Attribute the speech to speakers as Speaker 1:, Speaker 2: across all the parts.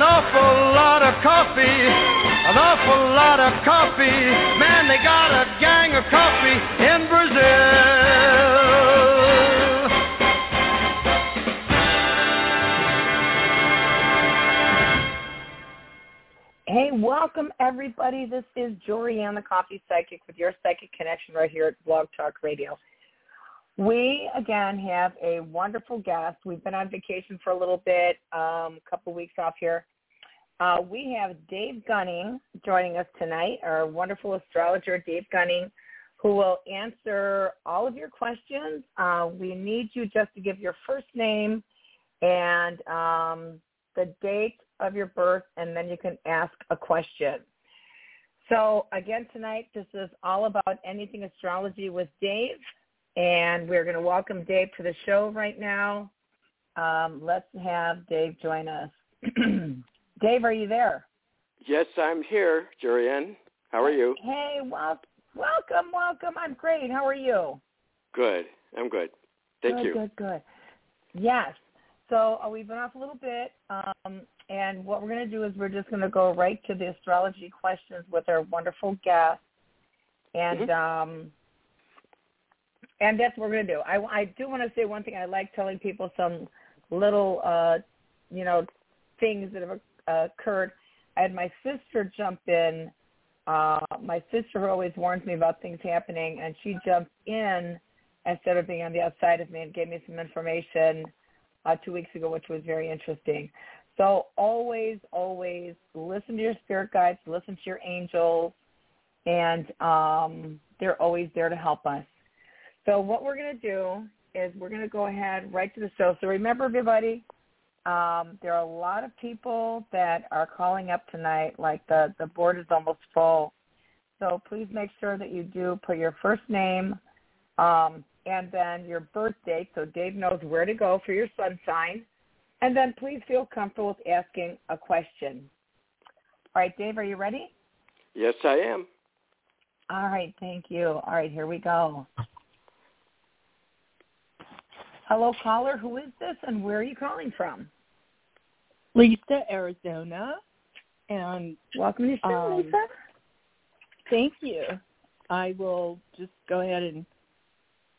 Speaker 1: An awful lot of coffee, an awful lot of coffee. Man, they got a gang of coffee in Brazil.
Speaker 2: Hey, welcome everybody. This is Jorianne, the Coffee Psychic, with your psychic connection right here at Blog Talk Radio. We again have a wonderful guest. We've been on vacation for a little bit, um, a couple weeks off here. Uh, we have Dave Gunning joining us tonight, our wonderful astrologer, Dave Gunning, who will answer all of your questions. Uh, we need you just to give your first name and um, the date of your birth, and then you can ask a question. So again, tonight, this is all about anything astrology with Dave, and we're going to welcome Dave to the show right now. Um, let's have Dave join us. Dave, are you there?
Speaker 3: Yes, I'm here, Jorianne. How are you?
Speaker 2: Hey, wel- welcome, welcome. I'm great. How are you?
Speaker 3: Good. I'm good. Thank
Speaker 2: good,
Speaker 3: you.
Speaker 2: Good, good. Yes. So uh, we've been off a little bit, um, and what we're going to do is we're just going to go right to the astrology questions with our wonderful guest, and um, and that's what we're going to do. I, I do want to say one thing. I like telling people some little, uh, you know, things that have uh, occurred. I had my sister jump in. Uh, my sister always warns me about things happening, and she jumped in instead of being on the outside of me and gave me some information uh, two weeks ago, which was very interesting. So always, always listen to your spirit guides, listen to your angels, and um, they're always there to help us. So what we're going to do is we're going to go ahead right to the show. So remember, everybody, um, there are a lot of people that are calling up tonight. Like the the board is almost full. So please make sure that you do put your first name um, and then your birth date so Dave knows where to go for your sun sign. And then please feel comfortable with asking a question. All right, Dave, are you ready?
Speaker 3: Yes, I am.
Speaker 2: All right, thank you. All right, here we go. Hello, caller. Who is this, and where are you calling from?
Speaker 4: Lisa, Arizona, and
Speaker 2: welcome to the show,
Speaker 4: um,
Speaker 2: Lisa.
Speaker 4: Thank you. I will just go ahead and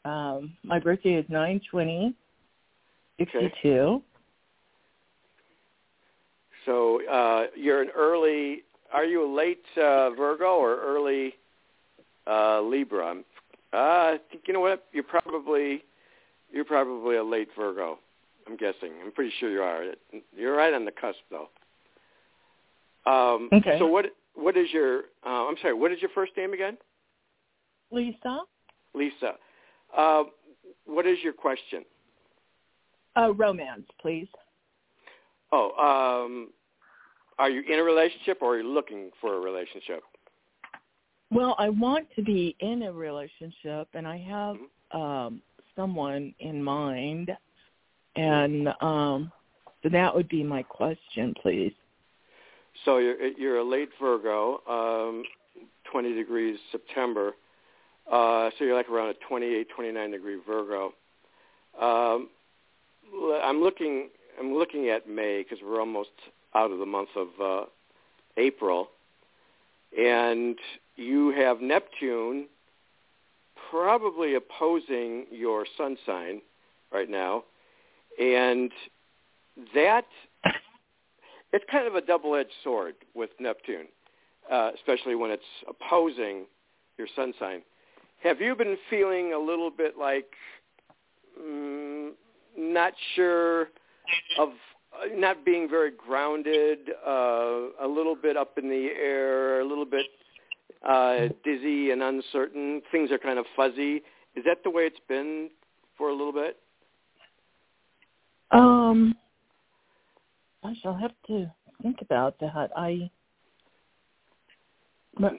Speaker 4: um, my birthday is nine twenty sixty two.
Speaker 3: So uh, you're an early. Are you a late uh, Virgo or early uh, Libra? Uh, I think you know what. You're probably you're probably a late Virgo. I'm guessing. I'm pretty sure you are. You're right on the cusp, though. Um,
Speaker 4: okay.
Speaker 3: So what what is your? Uh, I'm sorry. What is your first name again?
Speaker 4: Lisa.
Speaker 3: Lisa. Uh, what is your question?
Speaker 4: Uh, romance, please.
Speaker 3: Oh, um, are you in a relationship or are you looking for a relationship?
Speaker 4: Well, I want to be in a relationship, and I have
Speaker 3: mm-hmm.
Speaker 4: um, someone in mind, and um, so that would be my question, please.
Speaker 3: So you're you're a late Virgo, um, 20 degrees September. Uh, so you're like around a 28, 29 degree Virgo. Um, I'm looking. I'm looking at May because we're almost out of the month of uh, April, and you have Neptune probably opposing your sun sign right now, and that it's kind of a double-edged sword with Neptune, uh, especially when it's opposing your sun sign. Have you been feeling a little bit like mm, not sure of uh, not being very grounded, uh, a little bit up in the air, a little bit uh, dizzy and uncertain? Things are kind of fuzzy. Is that the way it's been for a little bit?
Speaker 4: Um, I shall have to think about that. I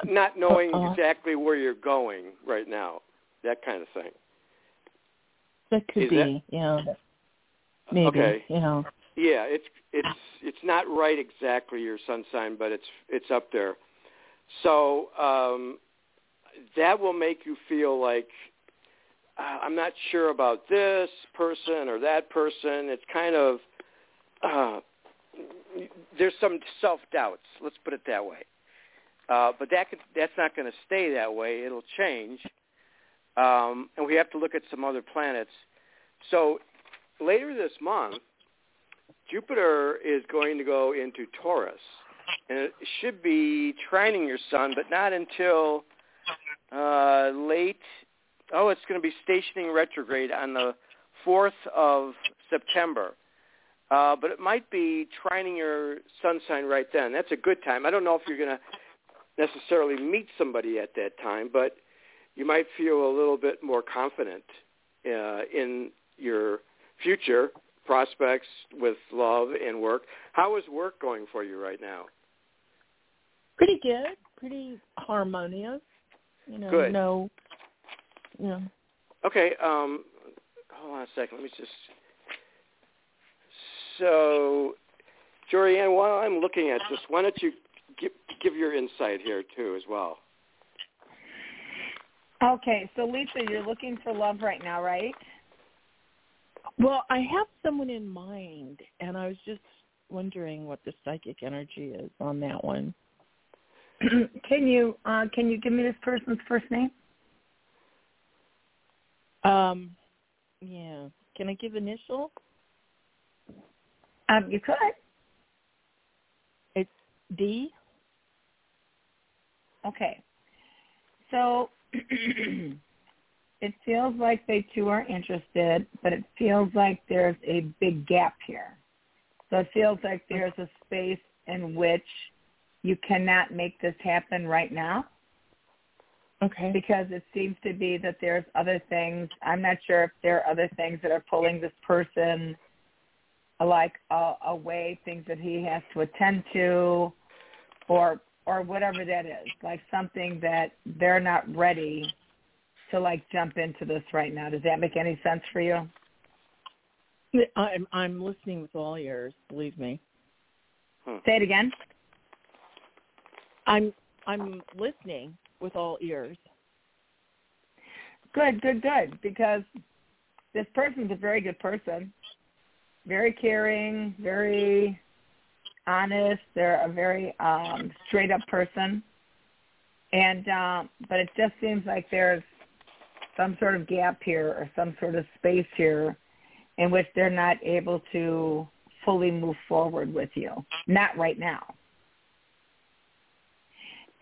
Speaker 3: not knowing
Speaker 4: uh,
Speaker 3: exactly where you're going right now, that kind of thing.
Speaker 4: That could
Speaker 3: Is
Speaker 4: be,
Speaker 3: that,
Speaker 4: yeah. Maybe,
Speaker 3: okay.
Speaker 4: you know.
Speaker 3: Yeah, it's it's it's not right exactly your sun sign, but it's it's up there. So um, that will make you feel like uh, I'm not sure about this person or that person. It's kind of uh, there's some self doubts. Let's put it that way. Uh, but that could, that's not going to stay that way. It'll change, um, and we have to look at some other planets. So later this month, Jupiter is going to go into Taurus, and it should be trining your sun, but not until uh, late. Oh, it's going to be stationing retrograde on the 4th of September. Uh, but it might be trining your sun sign right then. That's a good time. I don't know if you're going to necessarily meet somebody at that time, but you might feel a little bit more confident uh, in your future prospects with love and work. How is work going for you right now?
Speaker 4: Pretty good. Pretty harmonious. You know,
Speaker 3: good.
Speaker 4: no, you know.
Speaker 3: Okay. Um, hold on a second. Let me just. So, Jorianne, while I'm looking at this, why don't you give, give your insight here too as well?
Speaker 2: Okay, so Lisa, you're looking for love right now, right?
Speaker 4: Well, I have someone in mind, and I was just wondering what the psychic energy is on that one.
Speaker 2: can you uh, can you give me this person's first name?
Speaker 4: Um, yeah. Can I give initial?
Speaker 2: Um, you could.
Speaker 4: It's D.
Speaker 2: Okay. So it feels like they too are interested, but it feels like there's a big gap here. So it feels like there's a space in which you cannot make this happen right now.
Speaker 4: Okay.
Speaker 2: Because it seems to be that there's other things. I'm not sure if there are other things that are pulling this person like uh, away, things that he has to attend to, or or whatever that is, like something that they're not ready to like jump into this right now. Does that make any sense for you?
Speaker 4: I'm I'm listening with all ears. Believe me.
Speaker 3: Hmm.
Speaker 2: Say it again.
Speaker 4: I'm I'm listening with all ears.
Speaker 2: Good, good, good. Because this person's a very good person, very caring, very honest. They're a very um, straight up person, and uh, but it just seems like there's some sort of gap here or some sort of space here in which they're not able to fully move forward with you. Not right now.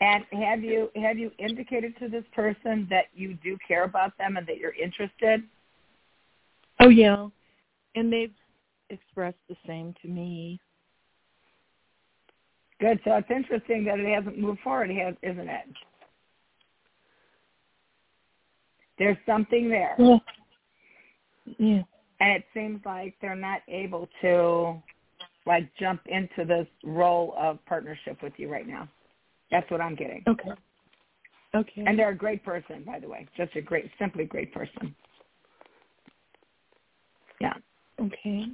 Speaker 2: And have you have you indicated to this person that you do care about them and that you're interested?
Speaker 4: Oh yeah, and they've expressed the same to me.
Speaker 2: Good. So it's interesting that it hasn't moved forward, isn't it? There's something there.
Speaker 4: Yeah. Yeah.
Speaker 2: And it seems like they're not able to like jump into this role of partnership with you right now. That's what I'm getting.
Speaker 4: Okay. Okay.
Speaker 2: And they're a great person, by the way. Just a great, simply great person. Yeah.
Speaker 4: Okay.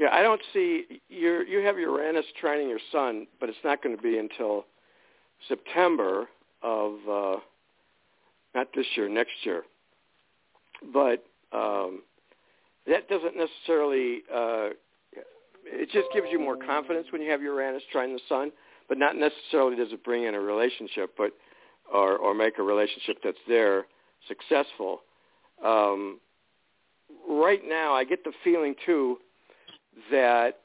Speaker 3: Yeah, I don't see you. You have Uranus trining your Sun, but it's not going to be until September of uh, not this year, next year. But um, that doesn't necessarily. Uh, it just gives you more confidence when you have Uranus trining the Sun but not necessarily does it bring in a relationship, but or or make a relationship that's there successful. Um, right now, I get the feeling too that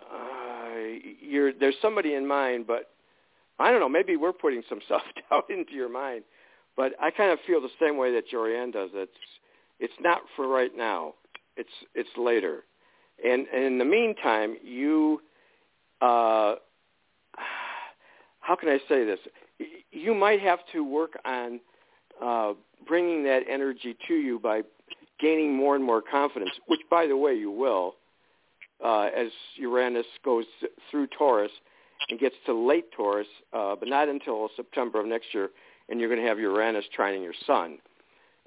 Speaker 3: uh, you're there's somebody in mind, but I don't know. Maybe we're putting some self doubt into your mind, but I kind of feel the same way that Jorianne does. It's it's not for right now. It's it's later, and, and in the meantime, you uh, how can I say this? You might have to work on uh, bringing that energy to you by gaining more and more confidence, which, by the way, you will uh, as Uranus goes through Taurus and gets to late Taurus, uh, but not until September of next year, and you're going to have Uranus trining your Sun.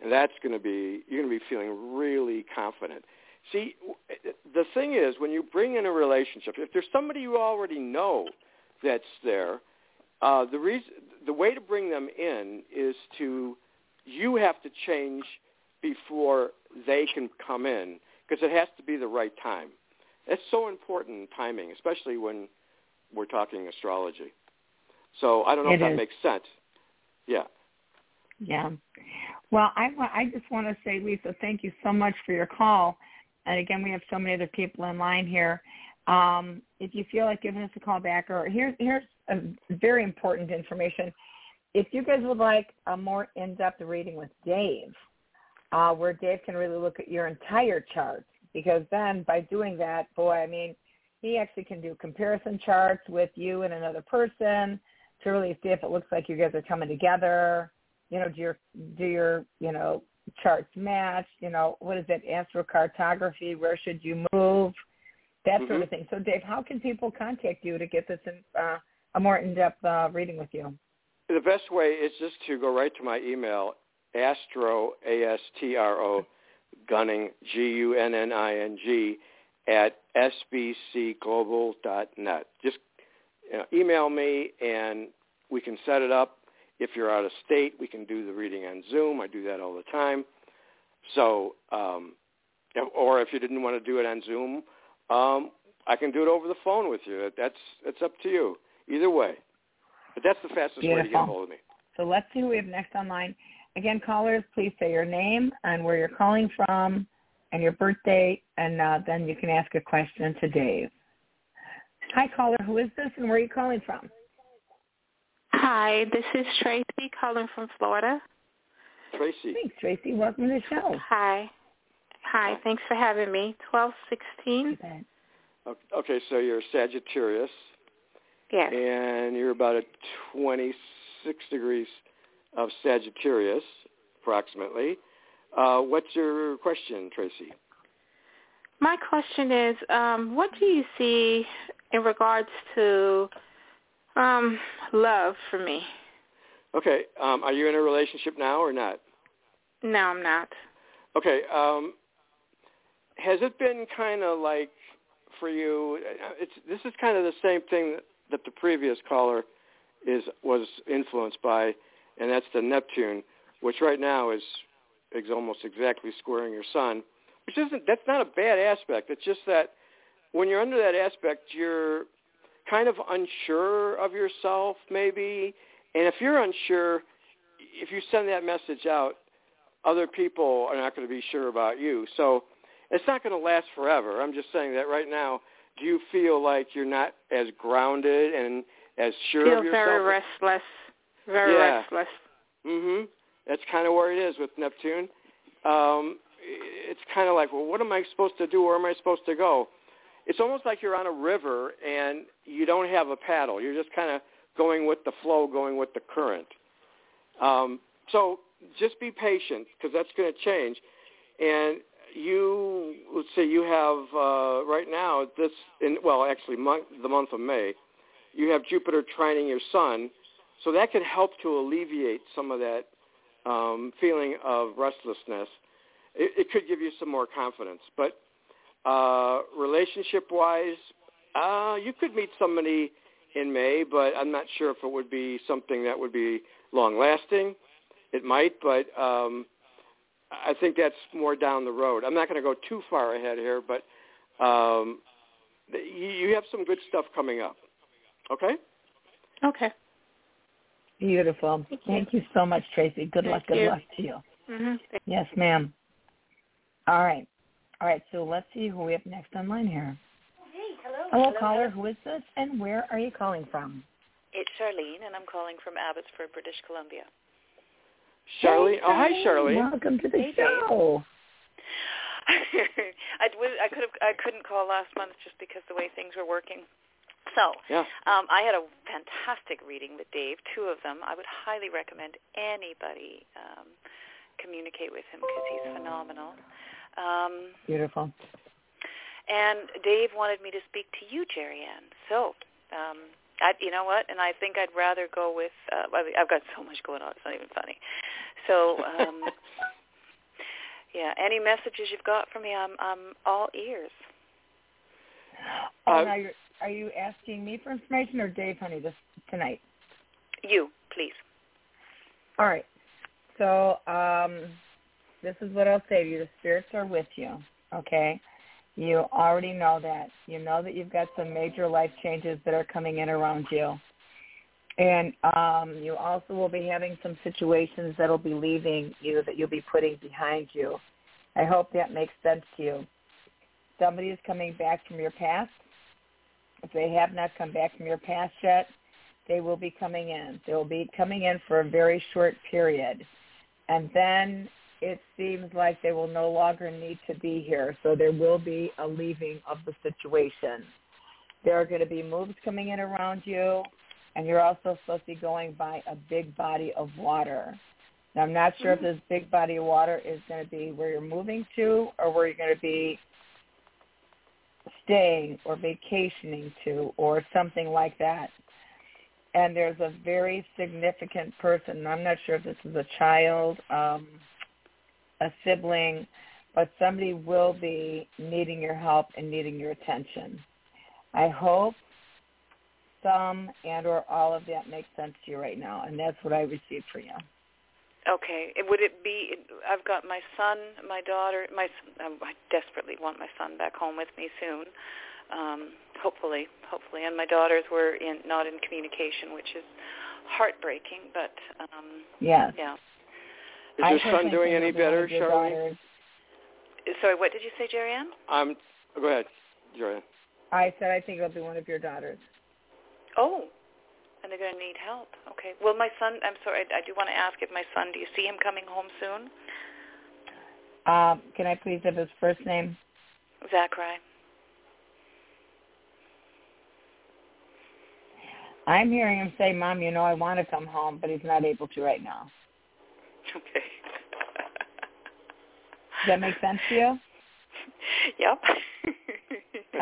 Speaker 3: And that's going to be, you're going to be feeling really confident. See, the thing is, when you bring in a relationship, if there's somebody you already know that's there, uh, the reason, the way to bring them in is to, you have to change before they can come in because it has to be the right time. It's so important timing, especially when we're talking astrology. So I don't know
Speaker 2: it
Speaker 3: if that
Speaker 2: is.
Speaker 3: makes sense. Yeah.
Speaker 2: Yeah. Well, I I just want to say, Lisa, thank you so much for your call. And again, we have so many other people in line here. Um, if you feel like giving us a call back, or here's here's a very important information. If you guys would like a more in-depth reading with Dave, uh, where Dave can really look at your entire chart, because then by doing that, boy, I mean, he actually can do comparison charts with you and another person to really see if it looks like you guys are coming together. You know, do your do your you know charts match? You know, what is it? Astrocartography. Where should you move? That sort
Speaker 3: Mhm.
Speaker 2: of thing. So, Dave, how can people contact you to get this in, uh, a more in-depth uh, reading with you?
Speaker 3: The best way is just to go right to my email, astro, A-S-T-R-O, gunning, G-U-N-N-I-N-G, at sbcglobal.net. Just know, email me and we can set it up. If you're out of state, we can do the reading on Zoom. I do that all the time. So, um, or if you didn't want to do it on Zoom, um, I can do it over the phone with you. That's it's up to you. Either way, but that's the fastest way to get a hold of me.
Speaker 2: So let's see who we have next online. Again, callers, please say your name and where you're calling from and your birthday, and uh, then you can ask a question to Dave. Hi, caller. Who is this and where are you calling from?
Speaker 5: Hi, this is Tracy calling from Florida.
Speaker 3: Tracy.
Speaker 2: Thanks, Tracy. Welcome to the show.
Speaker 5: Hi. Hi, thanks for having me. Twelve sixteen.
Speaker 3: Okay, so you're Sagittarius,
Speaker 5: Yes.
Speaker 3: and you're about at 26 degrees of Sagittarius, approximately. Uh, what's your question, Tracy?
Speaker 5: My question is, um, what do you see in regards to um, love for me?
Speaker 3: Okay, um, are you in a relationship now or not?
Speaker 5: No, I'm not.
Speaker 3: Okay, um, has it been kind of like for you? uh, It's this is kind of the same thing that, that the previous caller is was influenced by, and that's the Neptune, which right now is is almost exactly squaring your sun, which isn't that's not a bad aspect. It's just that when you're under that aspect, you're kind of unsure of yourself, maybe. And if you're unsure, if you send that message out, other people are not going to be sure about you. So it's not going to last forever. I'm just saying that right now. Do you feel like you're not as grounded and as sure
Speaker 5: feel
Speaker 3: of yourself?
Speaker 5: very restless. Very
Speaker 3: Yeah.
Speaker 5: restless.
Speaker 3: Mhm. That's kind of where it is with Neptune. Um, it's kind of like, well, what am I supposed to do? Where am I supposed to go? It's almost like you're on a river and you don't have a paddle. You're just kind of going with the flow, going with the current. Um, so just be patient because that's going to change. And you, let's see, you have uh, right now this, in, well, actually month, the month of May, you have Jupiter trining your Sun, so that could help to alleviate some of that um, feeling of restlessness. It, it could give you some more confidence. But uh, relationship-wise, uh, you could meet somebody in May, but I'm not sure if it would be something that would be long-lasting. It might, but um, I think that's more down the road. I'm not going to go too far ahead here, but um, you, you have some good stuff coming up. Okay?
Speaker 5: Okay.
Speaker 2: Beautiful.
Speaker 5: Thank
Speaker 2: Thank
Speaker 5: you.
Speaker 2: you so much, Tracy. Good luck. Good
Speaker 5: you.
Speaker 2: luck to you.
Speaker 5: Mhm.
Speaker 2: Yes, ma'am. All right. All right. So let's see who we have next online here.
Speaker 6: Hey, hello.
Speaker 2: Hello, caller. Who is this, and where are you calling from?
Speaker 6: It's Charlene, and I'm calling from Abbotsford, British Columbia.
Speaker 3: Charlene.
Speaker 2: Hey,
Speaker 3: Oh, hi,
Speaker 2: Charlene.
Speaker 3: Charlene.
Speaker 2: Welcome to the
Speaker 6: Hey, Dave.
Speaker 2: show.
Speaker 6: I, w- I could have I couldn't call last month just because the way things were working. So
Speaker 3: Yeah.
Speaker 6: um, I had a fantastic reading with Dave, two of them. I would highly recommend anybody um, communicate with him because he's phenomenal. Um,
Speaker 2: Beautiful.
Speaker 6: and Dave wanted me to speak to you, Jorianne. So, um, I, you know what? And I think I'd rather go with. Uh, I mean, I've got so much going on; it's not even funny. So, um, yeah. Any messages you've got for me? I'm I'm all ears.
Speaker 2: Oh,
Speaker 3: Uh,
Speaker 2: now you're, are you asking me for information or Dave, honey, this tonight?
Speaker 6: You, please.
Speaker 2: All right. So um, this is what I'll say to you. The spirits are with you, okay? You already know that. You know that you've got some major life changes that are coming in around you. And um, you also will be having some situations that will be leaving you that you'll be putting behind you. I hope that makes sense to you. Somebody is coming back from your past. If they have not come back from your past yet, they will be coming in. They will be coming in for a very short period. And then it seems like they will no longer need to be here. So there will be a leaving of the situation. There are going to be moves coming in around you, and you're also supposed to be going by a big body of water. Now, I'm not sure if this big body of water is going to be where you're moving to or where you're going to be staying or vacationing to or something like that. And there's a very significant person. I'm not sure if this is a child, um, a sibling, but somebody will be needing your help and needing your attention. I hope some and or all of that makes sense to you right now, and that's what I received for you.
Speaker 6: Okay. Would it be? I've got my son, my daughter. My s- I desperately want my son back home with me soon. Um, hopefully, hopefully. And my daughters were in not in communication, which is heartbreaking. But um,
Speaker 2: Yes.
Speaker 6: yeah.
Speaker 3: Is
Speaker 2: I
Speaker 3: your son doing any
Speaker 2: it'll be one
Speaker 3: better,
Speaker 2: of
Speaker 3: Charlene?
Speaker 2: daughters.
Speaker 6: Sorry, what did you say, Jorianne?
Speaker 3: I'm. Go ahead, Joanne.
Speaker 2: I said I think it'll be one of your daughters.
Speaker 6: Oh, and they're going to need help. Okay. Well, my son. I'm sorry. I, I do want to ask if my son. Do you see him coming home soon?
Speaker 2: Um, can I please have his first name?
Speaker 6: Zachary.
Speaker 2: I'm hearing him say, Mom, you know I want to come home, but he's not able to right now.
Speaker 6: Okay.
Speaker 2: Does that make sense to you?
Speaker 6: Yep.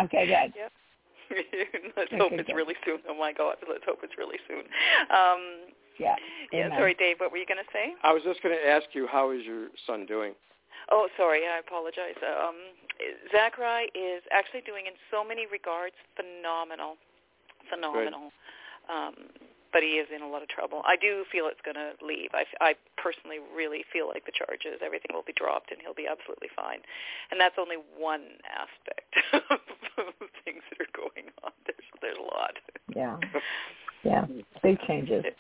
Speaker 2: Okay, good.
Speaker 6: Yep. let's
Speaker 2: Okay,
Speaker 6: hope it's
Speaker 2: good.
Speaker 6: really soon. Oh my God, let's hope it's really soon. Um,
Speaker 2: Yeah.
Speaker 6: yeah.
Speaker 2: Amen.
Speaker 6: Sorry, Dave. What were you going to say?
Speaker 3: I was just going to ask you, how is your son doing?
Speaker 6: Oh, sorry. I apologize. Um, Zachary is actually doing, in so many regards, phenomenal, phenomenal. Um, but he is in a lot of trouble. I do feel it's going to leave. I, I personally really feel like the charges, everything will be dropped, and he'll be absolutely fine. And that's only one aspect of things that are going on. There's there's a lot.
Speaker 2: Yeah, yeah, big changes.
Speaker 6: It,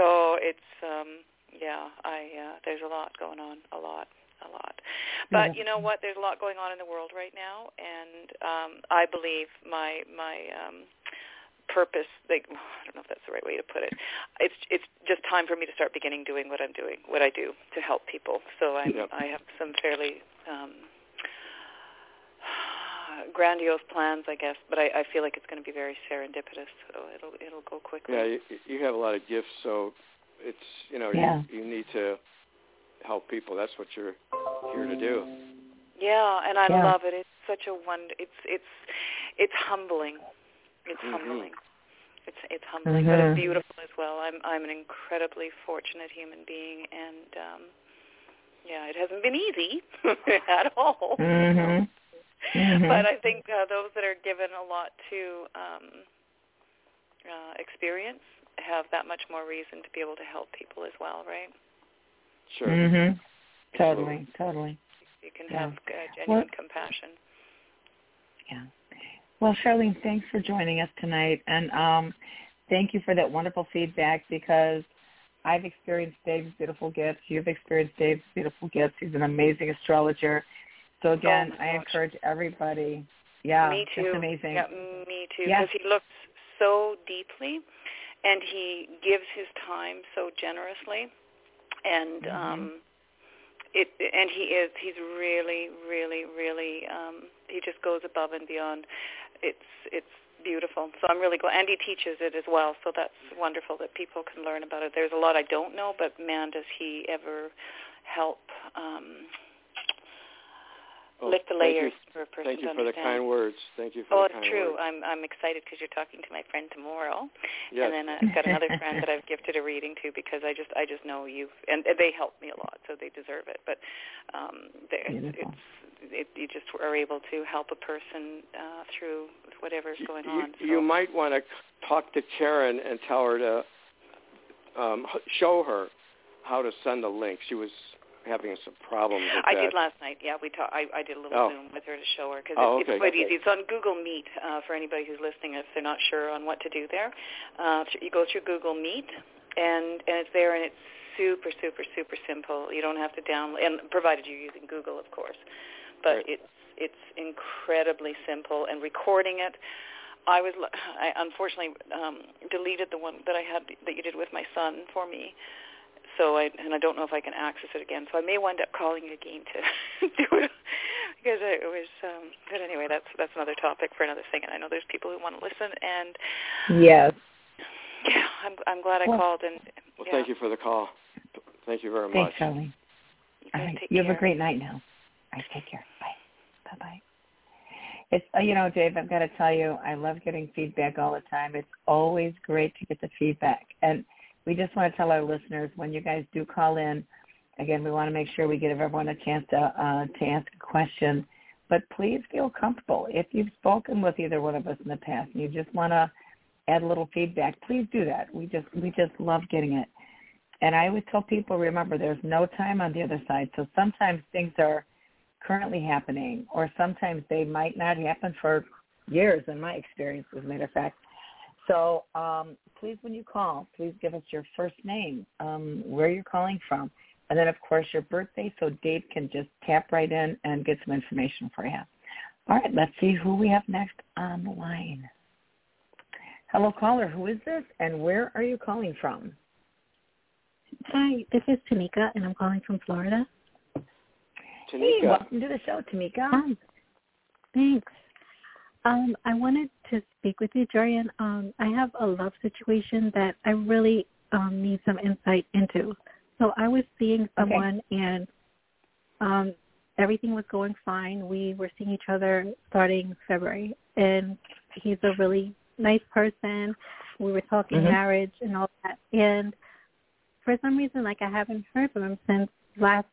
Speaker 6: oh, it's um, yeah. I uh, there's a lot going on. A lot a lot. But you know what? There's a lot going on in the world right now, and um, I believe my my um, purpose like I don't know if that's the right way to put it. It's it's just time for me to start beginning doing what I'm doing, what I do to help people. So I yep. I have some fairly um grandiose plans, I guess, but I, I feel like it's going to be very serendipitous, so it'll it'll go quickly.
Speaker 3: Yeah, you, you have a lot of gifts, so it's you know
Speaker 2: yeah.
Speaker 3: you, you need to help people. That's what you're here to do.
Speaker 6: Yeah, and I
Speaker 2: yeah.
Speaker 6: love it. It's such a one. It's it's it's humbling. It's
Speaker 3: mm-hmm.
Speaker 6: humbling. It's it's humbling,
Speaker 2: mm-hmm.
Speaker 6: but it's beautiful as well. I'm I'm an incredibly fortunate human being, and um yeah, it hasn't been easy at all.
Speaker 2: Mm-hmm. Mm-hmm.
Speaker 6: But I think uh, those that are given a lot to um uh experience have that much more reason to be able to help people as well, right?
Speaker 3: Sure.
Speaker 2: Mhm. Totally, totally.
Speaker 6: You can
Speaker 2: Yeah.
Speaker 6: have uh, genuine
Speaker 2: Well-
Speaker 6: compassion.
Speaker 2: Yeah. Well, Charlene, thanks for joining us tonight, and um, thank you for that wonderful feedback because I've experienced Dave's beautiful gifts. You've experienced Dave's beautiful gifts. He's an amazing astrologer. So again,
Speaker 6: Oh,
Speaker 2: I encourage everybody. Yeah,
Speaker 6: me too.
Speaker 2: It's amazing.
Speaker 6: Yeah, me too. Because he looks so deeply, and he gives his time so generously, and
Speaker 2: Mhm.
Speaker 6: um, it. And he is. He's really, really, really. Um, he just goes above and beyond. It's it's beautiful. So I'm really glad. And he teaches it as well. So that's wonderful that people can learn about it. There's a lot I don't know, but man, does he ever help. Um,
Speaker 3: Well,
Speaker 6: lift the
Speaker 3: Oh, thank you-
Speaker 6: layers for a person
Speaker 3: Thank you
Speaker 6: to
Speaker 3: for the kind words. Thank you for
Speaker 6: Oh,
Speaker 3: the
Speaker 6: it's
Speaker 3: kind
Speaker 6: true.
Speaker 3: words.
Speaker 6: I'm I'm excited because you're talking to my friend tomorrow,
Speaker 3: Yes.
Speaker 6: and then I've got another friend that I've gifted a reading to because I just I just know you, and they help me a lot, so they deserve it. But um, they,
Speaker 2: Beautiful.
Speaker 6: it's it, you just are able to help a person uh, through whatever's going
Speaker 3: you,
Speaker 6: on. So.
Speaker 3: you might want to talk to Karen and tell her to um, show her how to send a link. She was having some problems with
Speaker 6: I
Speaker 3: that.
Speaker 6: did last night. Yeah, we talked. I, I did a little
Speaker 3: Oh.
Speaker 6: Zoom with her to show her because
Speaker 3: Oh,
Speaker 6: it's,
Speaker 3: okay.
Speaker 6: it's quite
Speaker 3: Okay.
Speaker 6: easy. It's on Google Meet uh, for anybody who's listening if they're not sure on what to do there. Uh, you go through Google Meet and and it's there and it's super super super simple. You don't have to download and provided you're using Google, of course. But
Speaker 3: Right.
Speaker 6: it's it's incredibly simple and recording it. I was I unfortunately um, deleted the one that I had that you did with my son for me so I and I don't know if I can access it again. So I may wind up calling you again to do it because it was. Um, but anyway, that's that's another topic for another thing. And I know there's people who want to listen. And
Speaker 2: Yes.
Speaker 6: yeah, I'm I'm glad I
Speaker 2: Well-
Speaker 6: called. And
Speaker 3: Well,
Speaker 6: yeah,
Speaker 3: thank you for the call. Thank you very
Speaker 2: Thanks,
Speaker 3: much.
Speaker 2: Charlene.
Speaker 6: You,
Speaker 2: All
Speaker 6: guys
Speaker 2: right.
Speaker 6: take
Speaker 2: You have a great night now. All right. Take care. Bye. Bye. Bye. It's uh, you know, Dave. I've got to tell you, I love getting feedback all the time. It's always great to get the feedback, and we just want to tell our listeners when you guys do call in. Again, we want to make sure we give everyone a chance to uh, to ask a question. But please feel comfortable. If you've spoken with either one of us in the past and you just want to add a little feedback, please do that. We just we just love getting it. And I always tell people, remember, there's no time on the other side. So sometimes things are currently happening, or sometimes they might not happen for years, in my experience, as a matter of fact. So um, please, when you call, please give us your first name, um, where you're calling from, and then, of course, your birthday so Dave can just tap right in and get some information for you. All right, let's see who we have next on the line. Hello, caller. Who is this, and where are you calling from?
Speaker 7: Hi, this is Tamika, and I'm calling from Florida.
Speaker 2: Hey, welcome to the show, Tamika.
Speaker 7: Hi. Thanks. Um, I wanted to speak with you, Jorianne. Um, I have a love situation that I really um, need some insight into. So I was seeing someone, and um, everything was going fine. We were seeing each other starting February, and he's a really nice person. We were talking
Speaker 2: Mhm.
Speaker 7: marriage and all that, and for some reason, like I haven't heard from him since last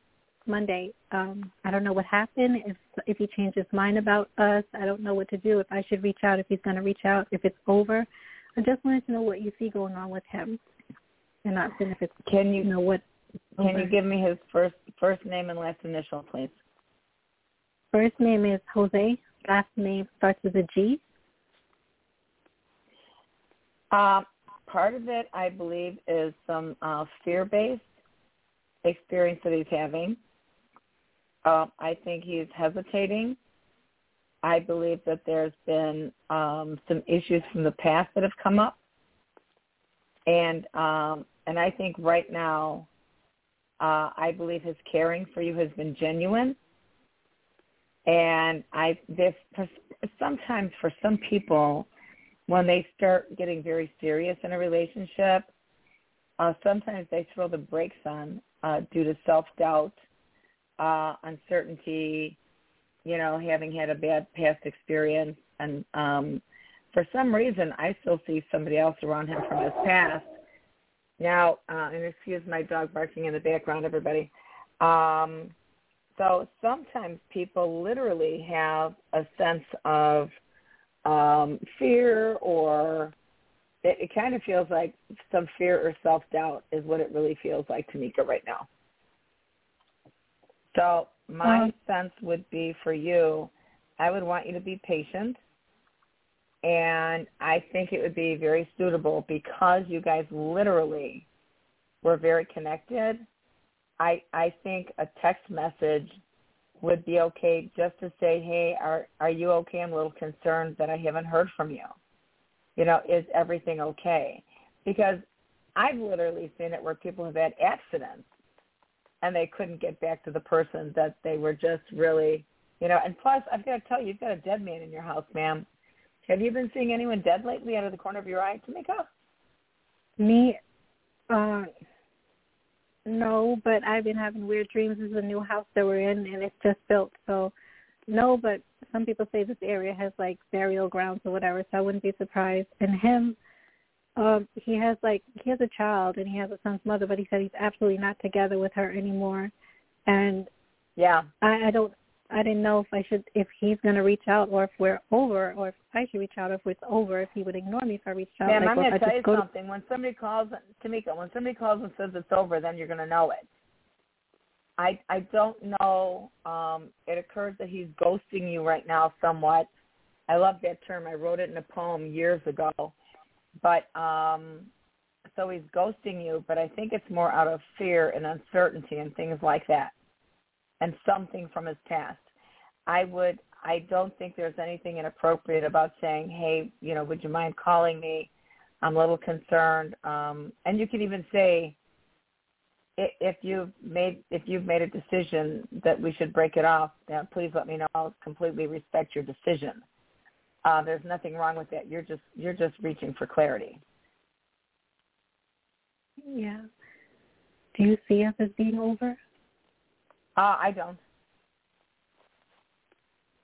Speaker 7: Monday. Um, I don't know what happened. If if he changed his mind about us, I don't know what to do. If I should reach out, if he's going to reach out, if it's over. I just wanted to know what you see going on with him, and not if it's
Speaker 2: Can you
Speaker 7: you know what.
Speaker 2: can
Speaker 7: over.
Speaker 2: you give me his first first name and last initial, please?
Speaker 7: First name is Jose. Last name starts with a G.
Speaker 2: Uh, part of it, I believe, is some uh, fear-based experience that he's having. Uh, I think he's hesitating. I believe that there's been um, some issues from the past that have come up, and um, and I think right now, uh, I believe his caring for you has been genuine. And I this sometimes for some people, when they start getting very serious in a relationship, uh, sometimes they throw the brakes on uh, due to self-doubt, uh, uncertainty, you know, having had a bad past experience. And um, for some reason, I still see somebody else around him from his past. Now, uh, and excuse my dog barking in the background, everybody. Um, so sometimes people literally have a sense of um, fear or it, it kind of feels like some fear or self-doubt is what it really feels like Tamika right now. So my sense would be for you, I would want you to be patient. And I think it would be very suitable because you guys literally were very connected. I I think a text message would be okay just to say, "Hey, are are you okay? I'm a little concerned that I haven't heard from you. You know, is everything okay?" Because I've literally seen it where people have had accidents and they couldn't get back to the person that they were just really, you know. And plus, I've got to tell you, you've got a dead man in your house, ma'am. Have you been seeing anyone dead lately out of the corner of your eye, Tamika?
Speaker 7: Me, uh, no, but I've been having weird dreams. This is a new house that we're in, and it's just built. So, no, but some people say this area has like burial grounds or whatever, so I wouldn't be surprised. And him, um, he has like he has a child and he has a son's mother, but he said he's absolutely not together with her anymore. And
Speaker 2: Yeah.
Speaker 7: I, I don't, I didn't know if I should, if he's going to reach out or if we're over, or if I should reach out or if it's over, if he would ignore me if I reached out.
Speaker 2: Ma'am,
Speaker 7: like,
Speaker 2: I'm going to tell you
Speaker 7: go to-
Speaker 2: something. When somebody calls, Tamika, when somebody calls and says it's over, then you're going to know it. I I don't know. Um, it occurs that he's ghosting you right now somewhat. I love that term. I wrote it in a poem years ago. But um, so he's ghosting you, but I think it's more out of fear and uncertainty and things like that, and something from his past. I would. I don't think there's anything inappropriate about saying, "Hey, you know, would you mind calling me? I'm a little concerned." Um, and you can even say, if you've made if you've made a decision that we should break it off, then please let me know. I'll completely respect your decision. Uh, there's nothing wrong with that. You're just you're just reaching for clarity.
Speaker 7: Yeah. Do you see us as being over?
Speaker 2: Uh, I don't.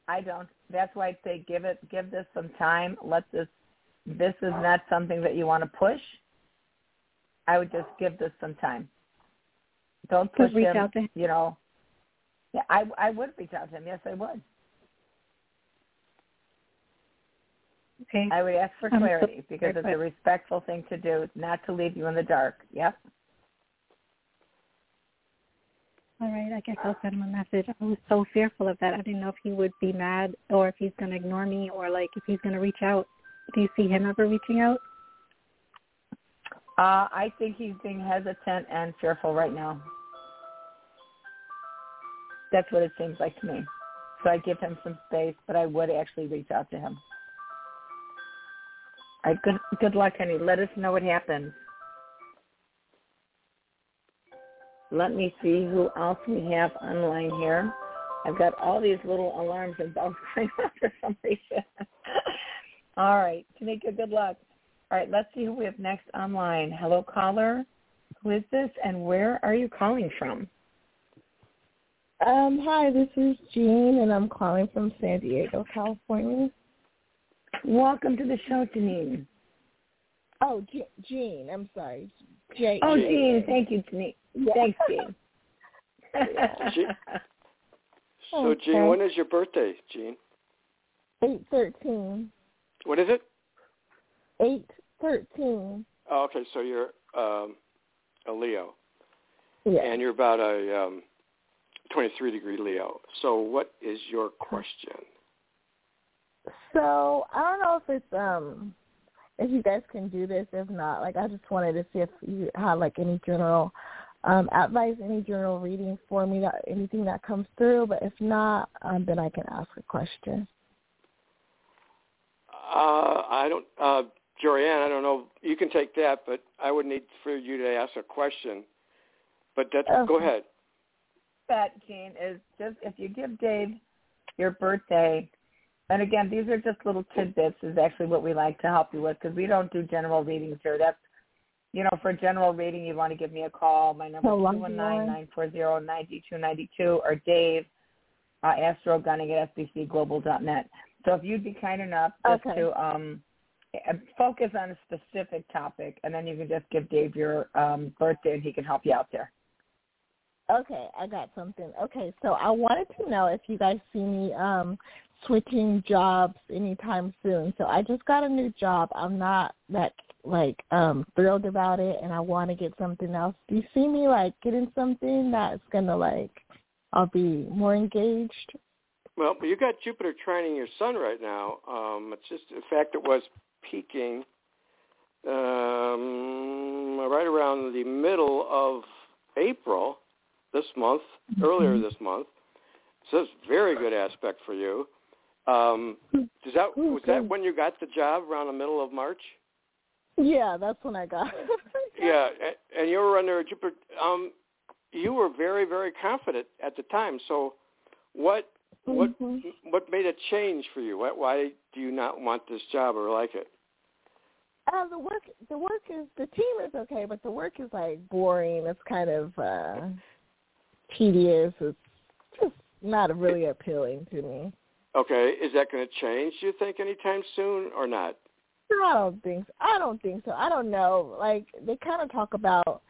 Speaker 2: I don't. That's why I say give it give this some time. Let this this is not something that you want to push. I would just give this some time. Don't push
Speaker 7: reach
Speaker 2: him,
Speaker 7: out to him.
Speaker 2: you know. Yeah, I I would reach out to him. Yes, I would.
Speaker 7: Okay.
Speaker 2: I would ask for clarity because it's a respectful thing to do, not to leave you in the dark. Yep.
Speaker 7: All right. I guess I'll send him a message. I was so fearful of that. I didn't know if he would be mad or if he's going to ignore me or like if he's going to reach out. Do you see him ever reaching out?
Speaker 2: Uh, I think he's being hesitant and fearful right now. That's what it seems like to me. So I give him some space, but I would actually reach out to him. Good good luck, honey. Let us know what happens. Let me see who else we have online here. I've got all these little alarms and bells going on for some reason. all right, Tamika, good luck. All right, let's see who we have next online. Hello, caller. Who is this, and where are you calling from?
Speaker 8: Um, hi, this is Jean, and I'm calling from San Diego, California.
Speaker 2: Welcome to the show, Janine.
Speaker 8: Oh, Je- Jean, I'm sorry. J-
Speaker 2: Oh,
Speaker 8: Jean.
Speaker 2: Jean, thank you, Janine.
Speaker 8: Yeah.
Speaker 2: Thanks, Jean.
Speaker 3: Jean. So,
Speaker 8: Okay.
Speaker 3: Gene, when is your birthday, Gene?
Speaker 8: Eight thirteen.
Speaker 3: What is it?
Speaker 8: Eight thirteen.
Speaker 3: Oh, okay, so you're um, a Leo,
Speaker 8: Yeah.
Speaker 3: and you're about a um, 23 degree Leo. So, what is your question?
Speaker 8: So I don't know if it's um if you guys can do this. If not, like I just wanted to see if you had like any general um advice, any general reading for me that anything that comes through. But if not, um then I can ask a question.
Speaker 3: Uh, I don't, uh, Jorianne, I don't know. You can take that, but I would need for you to ask a question. But that, go ahead.
Speaker 2: that, Jean, is just if you give Dave your birthday, and again, these are just little tidbits is actually what we like to help you with because we don't do general readings here. That's, you know, for a general reading, you want to give me a call. My number is
Speaker 8: long,
Speaker 2: two one nine nine four zero ninety two ninety two or Dave, uh, Astro Gunning at sbcglobal.net. So if you'd be kind enough just
Speaker 8: Okay.
Speaker 2: to um, eh, focus on a specific topic, and then you can just give Dave your um, birthday, and he can help you out there.
Speaker 8: Okay, I got something. Okay, so I wanted to know if you guys see me um switching jobs anytime soon. So I just got a new job. I'm not that like um thrilled about it and I want to get something else. Do you see me like getting something that's going to like I'll be more engaged?
Speaker 3: Well, you got Jupiter trining your sun right now. Um, it's just in fact it was peaking um, right around the middle of April this month, earlier this month. So it's a very good aspect for you. Um, does that
Speaker 8: Ooh,
Speaker 3: was that when you got the job around the middle of March?
Speaker 8: Yeah, that's when I got.
Speaker 3: Yeah, and you were under a Jupiter. Um, you were very, very confident at the time. So, what what
Speaker 8: Mhm.
Speaker 3: what made a change for you? Why, why do you not want this job or like it?
Speaker 8: Uh, the work, the work is the team is okay, but the work is like boring. It's kind of uh tedious. It's just not really appealing to me.
Speaker 3: Okay, is that going to change? Do you think anytime soon or not?
Speaker 8: I don't think. So. I don't think so. I don't know. Like they kind of talk about,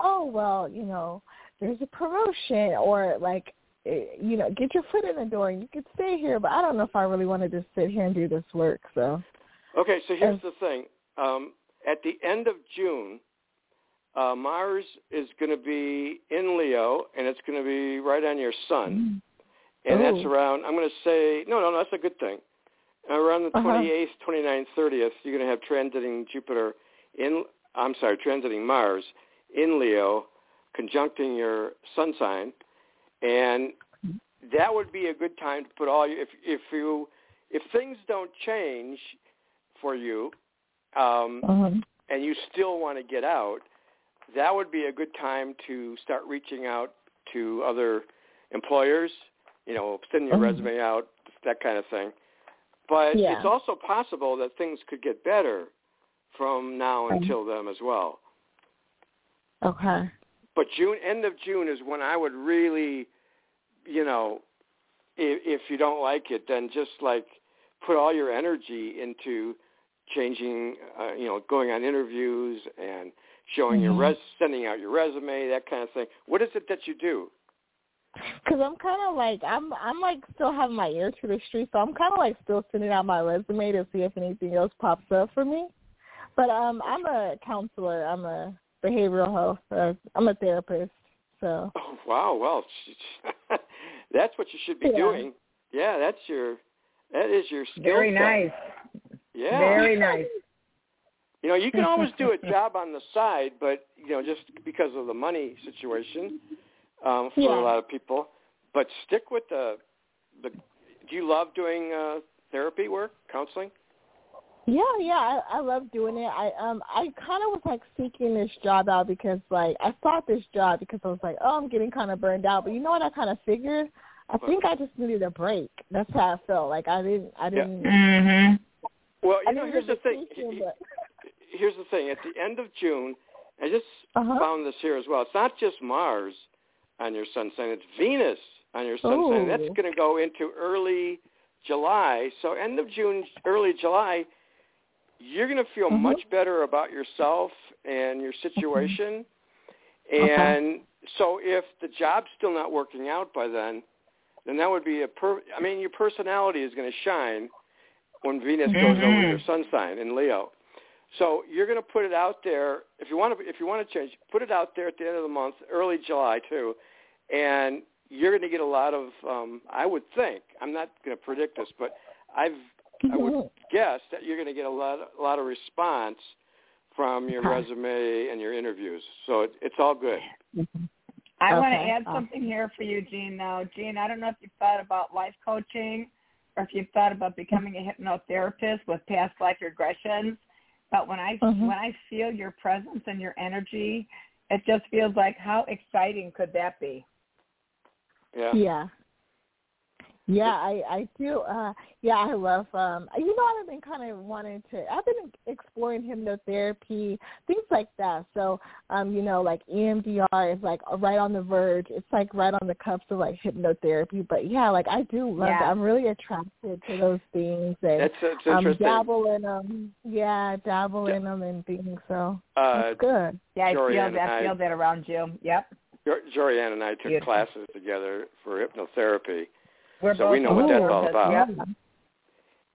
Speaker 8: oh well, you know, there's a promotion or like, eh, you know, get your foot in the door and you could stay here. But I don't know if I really want to just sit here and do this work. So.
Speaker 3: Okay, so here's
Speaker 8: Um,
Speaker 3: the thing. Um, at the end of June, uh, Mars is going to be in Leo, and it's going to be right on your Sun. And that's around. I'm going to say no, no, no. That's a good thing. Around the
Speaker 8: Uh-huh.
Speaker 3: 28th, 29th, 30th, you're going to have transiting Jupiter in. I'm sorry, transiting Mars in Leo, conjuncting your Sun sign, and that would be a good time to put all your. If if you if things don't change for you, um,
Speaker 8: Um,
Speaker 3: and you still want to get out, that would be a good time to start reaching out to other employers, you know, sending your
Speaker 8: Mhm.
Speaker 3: resume out, that kind of thing. But
Speaker 8: Yeah.
Speaker 3: it's also possible that things could get better from now
Speaker 8: Right.
Speaker 3: until then as well.
Speaker 8: okay.
Speaker 3: But June, end of June is when I would really, you know, if, if you don't like it, then just like put all your energy into changing, uh, you know, going on interviews and showing your
Speaker 8: Mhm.
Speaker 3: res, sending out your resume, that kind of thing. What is it that you do?
Speaker 8: Cause I'm kind of like I'm I'm like still having my ear to the street, so I'm kind of like still sending out my resume to see if anything else pops up for me. But um, I'm a counselor. I'm a behavioral health. Uh, I'm a therapist. So
Speaker 3: Oh wow, well, that's what you should be
Speaker 8: Yeah.
Speaker 3: doing. Yeah, that's your, that is your skill
Speaker 2: Very
Speaker 3: set.
Speaker 2: nice.
Speaker 3: Yeah.
Speaker 2: Very nice.
Speaker 3: You know, you can always do a job on the side, but you know, just because of the money situation um, for
Speaker 8: Yeah.
Speaker 3: a lot of people. But stick with the the. Do you love doing uh, therapy work, counseling?
Speaker 8: yeah, yeah, I, I love doing it. I um I kind of was like seeking this job out because like I sought this job because I was like, oh, I'm getting kind of burned out. But you know what? I kind of figured. I think I just needed a break. That's how I felt. Like I didn't, I didn't.
Speaker 2: Mm-hmm.
Speaker 3: Well, you
Speaker 8: I
Speaker 3: know,
Speaker 8: needed
Speaker 3: here's
Speaker 8: a
Speaker 3: the thing.
Speaker 8: vacation, but
Speaker 3: Here's the thing. At the end of June, I just
Speaker 8: Uh-huh.
Speaker 3: found this here as well. It's not just Mars on your sun sign; it's Venus on your sun sign. That's going to go into early July. So end of June, early July, you're going to feel
Speaker 8: Mhm.
Speaker 3: much better about yourself and your situation.
Speaker 8: Okay.
Speaker 3: And so, if the job's still not working out by then, then that would be a per. I mean, your personality is going to shine when Venus goes over
Speaker 2: Mhm.
Speaker 3: your sun sign in Leo. So you're going to put it out there if you want to. If you want to change, put it out there at the end of the month, early July too, and you're going to get a lot of. Um, I would think. I'm not going to predict this, but I've. I would guess that you're going to get a lot, a lot of response from your resume and your interviews. So it, it's all good.
Speaker 2: I
Speaker 8: Okay,
Speaker 2: want to add something here for you, Jean. Now, Jean, I don't know if you've thought about life coaching or if you've thought about becoming a hypnotherapist with past life regressions. But when I
Speaker 8: Mhm.
Speaker 2: when I feel your presence and your energy, it just feels like how exciting could that be?
Speaker 3: Yeah.
Speaker 8: Yeah. Yeah, I I do. Uh yeah, I love um you know I've been kind of wanting to I've been exploring hypnotherapy, things like that. So, um you know, like EMDR is like right on the verge. It's like right on the cusp of like hypnotherapy, but yeah, like I do love
Speaker 2: Yeah.
Speaker 8: that. I'm really attracted to those things and
Speaker 3: That's, that's
Speaker 8: um dabble in them. Yeah, dabble in them and things. So,
Speaker 3: uh,
Speaker 8: that's good.
Speaker 2: Yeah, I
Speaker 3: Jorianne
Speaker 2: feel that.
Speaker 3: I-
Speaker 2: I feel that around you. Yep.
Speaker 3: Jor- Jorianne and I took
Speaker 2: Beautiful.
Speaker 3: classes together for hypnotherapy,
Speaker 2: We're
Speaker 3: So we know what that's all about.
Speaker 2: Yep.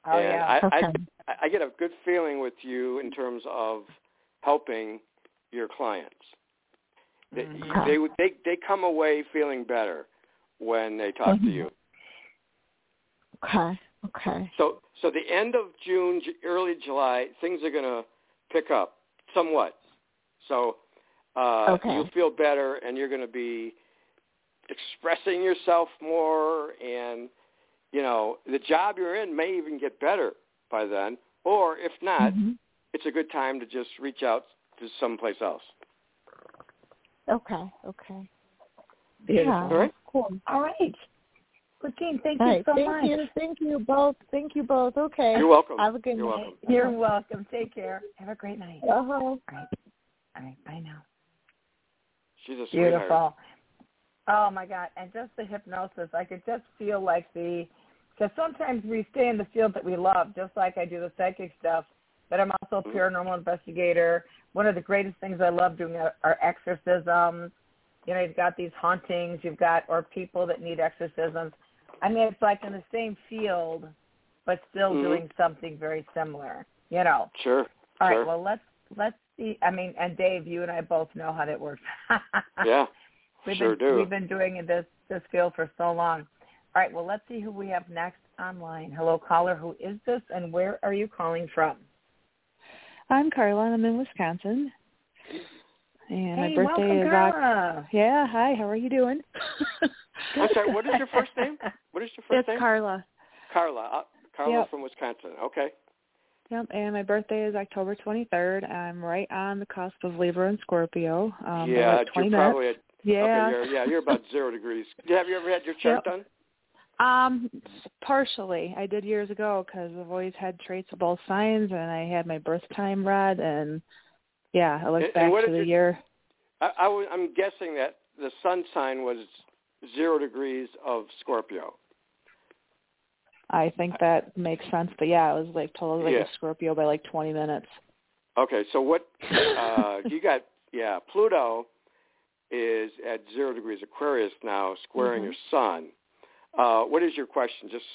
Speaker 2: Oh
Speaker 3: and
Speaker 2: yeah.
Speaker 3: I,
Speaker 8: Okay.
Speaker 3: I I get a good feeling with you in terms of helping your clients. They,
Speaker 2: Mhm.
Speaker 3: they they they come away feeling better when they talk to
Speaker 8: Mhm.
Speaker 3: you.
Speaker 8: Okay. Okay.
Speaker 3: So so the end of June, Ju- early July, things are going to pick up somewhat. So uh,
Speaker 8: Okay.
Speaker 3: you'll feel better, and you're going to be expressing yourself more, and you know the job you're in may even get better by then. Or if not,
Speaker 8: Mhm.
Speaker 3: it's a good time to just reach out to someplace else.
Speaker 8: Okay. Okay.
Speaker 2: Beautiful.
Speaker 8: Yeah.
Speaker 3: All right.
Speaker 8: Cool.
Speaker 2: All right. Christine, thank
Speaker 8: All
Speaker 2: you
Speaker 8: right.
Speaker 2: so
Speaker 8: thank
Speaker 2: much.
Speaker 8: you. Thank you both. Thank you both. Okay.
Speaker 3: You're welcome.
Speaker 8: Have a good
Speaker 3: You're
Speaker 8: night.
Speaker 3: welcome.
Speaker 2: You're welcome. Take care. Have a great night.
Speaker 8: Uh-huh.
Speaker 2: All right. All right. Bye now.
Speaker 3: She's a sweetheart.
Speaker 2: Beautiful. Oh my God! And just the hypnosis, I could just feel like the because sometimes we stay in the field that we love, just like I do the psychic stuff. But I'm also a
Speaker 3: Mhm.
Speaker 2: paranormal investigator. One of the greatest things I love doing are, are exorcisms. You know, you've got these hauntings, you've got or people that need exorcisms. I mean, it's like in the same field, but still
Speaker 3: Mhm.
Speaker 2: doing something very similar. You know.
Speaker 3: Sure.
Speaker 2: All right.
Speaker 3: sure.
Speaker 2: Well, let's let's see. I mean, and Dave, you and I both know how that works.
Speaker 3: yeah.
Speaker 2: We've
Speaker 3: sure
Speaker 2: been,
Speaker 3: do.
Speaker 2: We've been doing this this field for so long. All right. Well, let's see who we have next online. Hello, caller. Who is this, and where are you calling from?
Speaker 9: I'm Carla, I'm in Wisconsin. And my birthday
Speaker 2: welcome,
Speaker 9: is
Speaker 2: Carla.
Speaker 9: Oc- Yeah, hi. How are you doing?
Speaker 3: I'm sorry. What is your first name? What is your first
Speaker 9: it's
Speaker 3: name?
Speaker 9: Carla.
Speaker 3: Carla. Uh, Carla
Speaker 9: Yep.
Speaker 3: from Wisconsin. Okay.
Speaker 9: Yep, and my birthday is October 23rd. I'm right on the cusp of Libra and Scorpio. Um,
Speaker 3: yeah,
Speaker 9: like 20
Speaker 3: you're
Speaker 9: minutes.
Speaker 3: probably at,
Speaker 9: yeah.
Speaker 3: yeah, you're about zero degrees. Have you ever had your chart
Speaker 9: Yep.
Speaker 3: done?
Speaker 9: Um, partially. I did years ago because I've always had traits of both signs, and I had my birth time read, and yeah, I looked
Speaker 3: And- and
Speaker 9: back
Speaker 3: what
Speaker 9: to the
Speaker 3: you-
Speaker 9: year.
Speaker 3: I, I w- I'm guessing that the sun sign was zero degrees of Scorpio.
Speaker 9: I think that makes sense, but yeah, it was like totally like
Speaker 3: Yeah.
Speaker 9: a Scorpio by like 20 minutes.
Speaker 3: Okay, so what uh, you got? Yeah, Pluto is at zero degrees Aquarius now, squaring
Speaker 9: Mhm.
Speaker 3: your sun. Uh, what is your question? Just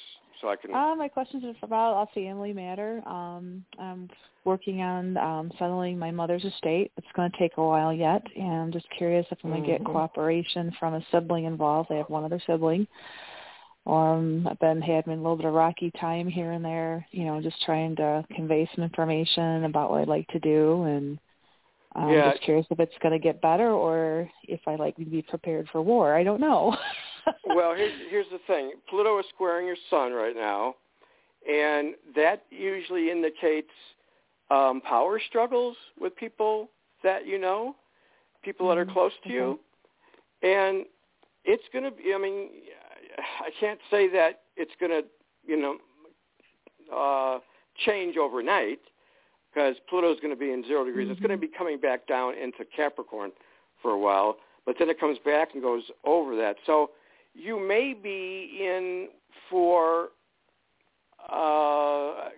Speaker 3: so I can.
Speaker 9: Uh, my question is about a family matter. Um, I'm working on um, settling my mother's estate. It's going to take a while yet, and I'm just curious if I'm going to get
Speaker 3: Mhm.
Speaker 9: cooperation from a sibling involved. I have one other sibling. Um, I've been having a little bit of rocky time here and there, you know, just trying to convey some information about what I'd like to do, and I'm
Speaker 3: Yeah.
Speaker 9: just curious if it's going to get better or if I like to be prepared for war. I don't know.
Speaker 3: well, here's here's the thing. Pluto is squaring your sun right now, and that usually indicates um, power struggles with people that you know, people that are
Speaker 9: Mhm.
Speaker 3: close to you, and it's going to be. I mean, I can't say that it's going to, you know, uh, change overnight because Pluto is going to be in zero degrees. It's going to be coming back down into Capricorn for a while, but then it comes back and goes over that. So you may be in for uh,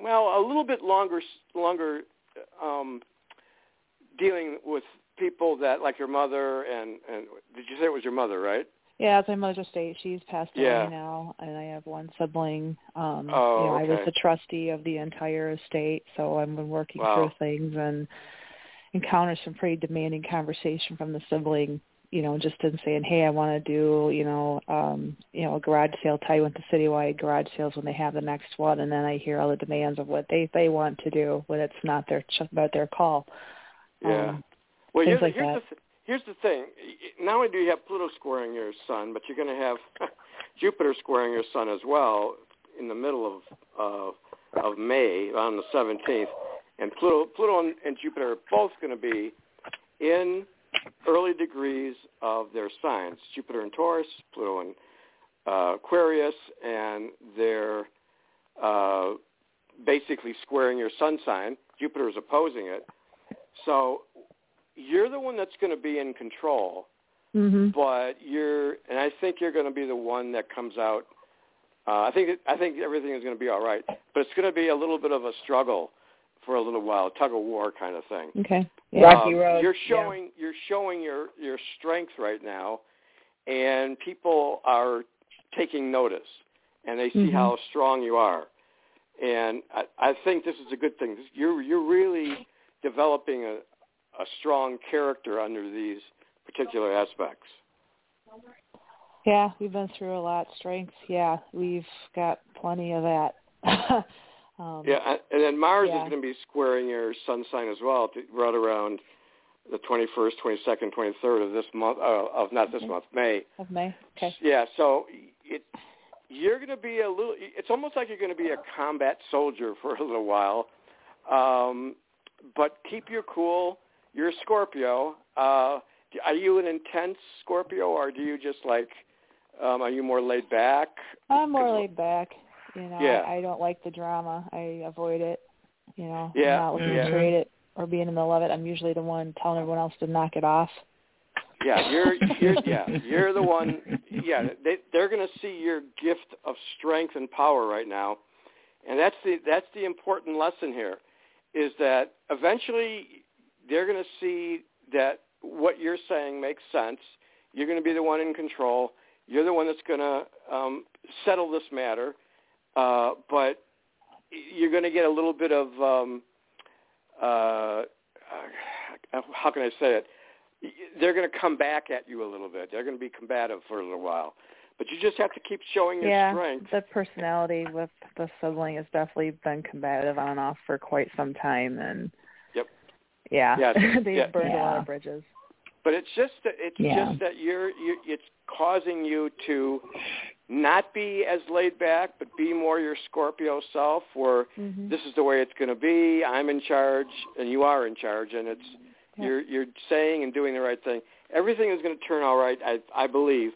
Speaker 3: well a little bit longer longer um, dealing with people that like your mother and and did you say it was your mother right?
Speaker 9: Yeah, it's my mother's estate. She's passed
Speaker 3: Yeah.
Speaker 9: away now, and I have one sibling. Um,
Speaker 3: Oh,
Speaker 9: you know, I was
Speaker 3: okay.
Speaker 9: the trustee of the entire estate, so I've been working
Speaker 3: Wow.
Speaker 9: through things and encountered some pretty demanding conversation from the sibling. You know, just in saying, "Hey, I want to do, you know, um, you know, a garage sale. Tie with the citywide garage sales when they have the next one." And then I hear all the demands of what they they want to do when it's not their ch- about their call.
Speaker 3: Yeah.
Speaker 9: Um,
Speaker 3: well,
Speaker 9: things
Speaker 3: here's,
Speaker 9: like
Speaker 3: here's
Speaker 9: that.
Speaker 3: the th- here's the thing. Not only do you have Pluto squaring your sun, but you're going to have Jupiter squaring your sun as well in the middle of uh, of May on the 17th, and Pluto Pluto and, and Jupiter are both going to be in early degrees of their signs. Jupiter in Taurus, Pluto in uh, Aquarius, and they're uh, basically squaring your sun sign. Jupiter is opposing it. So you're the one that's going to be in control,
Speaker 9: hmm
Speaker 3: but you're, and I think you're going to be the one that comes out. Uh, I think I think everything is going to be all right, but it's going to be a little bit of a struggle for a little while, tug of war kind of thing.
Speaker 9: Okay.
Speaker 2: Rocky
Speaker 3: Um,
Speaker 2: road,
Speaker 3: You're
Speaker 2: yeah.
Speaker 3: showing you're showing your your strength right now, and people are taking notice, and they see
Speaker 9: Mhm.
Speaker 3: how strong you are, and I, I think this is a good thing. You're you're really developing a a strong character under these particular aspects.
Speaker 9: Yeah, we've been through a lot. Strengths, yeah, we've got plenty of that. um,
Speaker 3: Yeah, and- then Mars
Speaker 9: Yeah.
Speaker 3: is going to be squaring your sun sign as well, to, right around the 21st, 22nd, 23rd of this month, uh, of not this month, May.
Speaker 9: Of May. Okay.
Speaker 3: Yeah, so it you're going to be a little. It's almost like you're going to be a combat soldier for a little while, um, but keep your cool. You're a Scorpio. Uh, are you an intense Scorpio, or do you just like? Um, are you more laid back?
Speaker 9: I'm more laid back. You know,
Speaker 3: Yeah.
Speaker 9: I, I don't like the drama. I avoid it. You know,
Speaker 3: Yeah.
Speaker 9: I'm not looking
Speaker 2: Mhm.
Speaker 9: to create it or be in the middle of it. I'm usually the one telling everyone else to knock it off.
Speaker 3: Yeah, you're you're yeah, you're the one. Yeah, they they're going to see your gift of strength and power right now, and that's the that's the important lesson here, is that eventually they're going to see that what you're saying makes sense. You're going to be the one in control. You're the one that's going to um, settle this matter, uh, but you're going to get a little bit of um, uh, uh, how can I say it? they're going to come back at you a little bit. They're going to be combative for a little while, but you just have to keep showing your
Speaker 9: yeah,
Speaker 3: strength.
Speaker 9: the personality with the sibling has definitely been combative on and off for quite some time, and. Yeah,
Speaker 3: Yeah,
Speaker 9: they've
Speaker 3: yeah.
Speaker 9: burned a lot of bridges.
Speaker 3: But it's just that it's
Speaker 2: Yeah.
Speaker 3: just that you're you, it's causing you to not be as laid back, but be more your Scorpio self. Where
Speaker 9: Mm-hmm.
Speaker 3: this is the way it's going to be. I'm in charge, and you are in charge, and it's
Speaker 9: Yeah.
Speaker 3: you're you're saying and doing the right thing. Everything is going to turn all right, I I believe.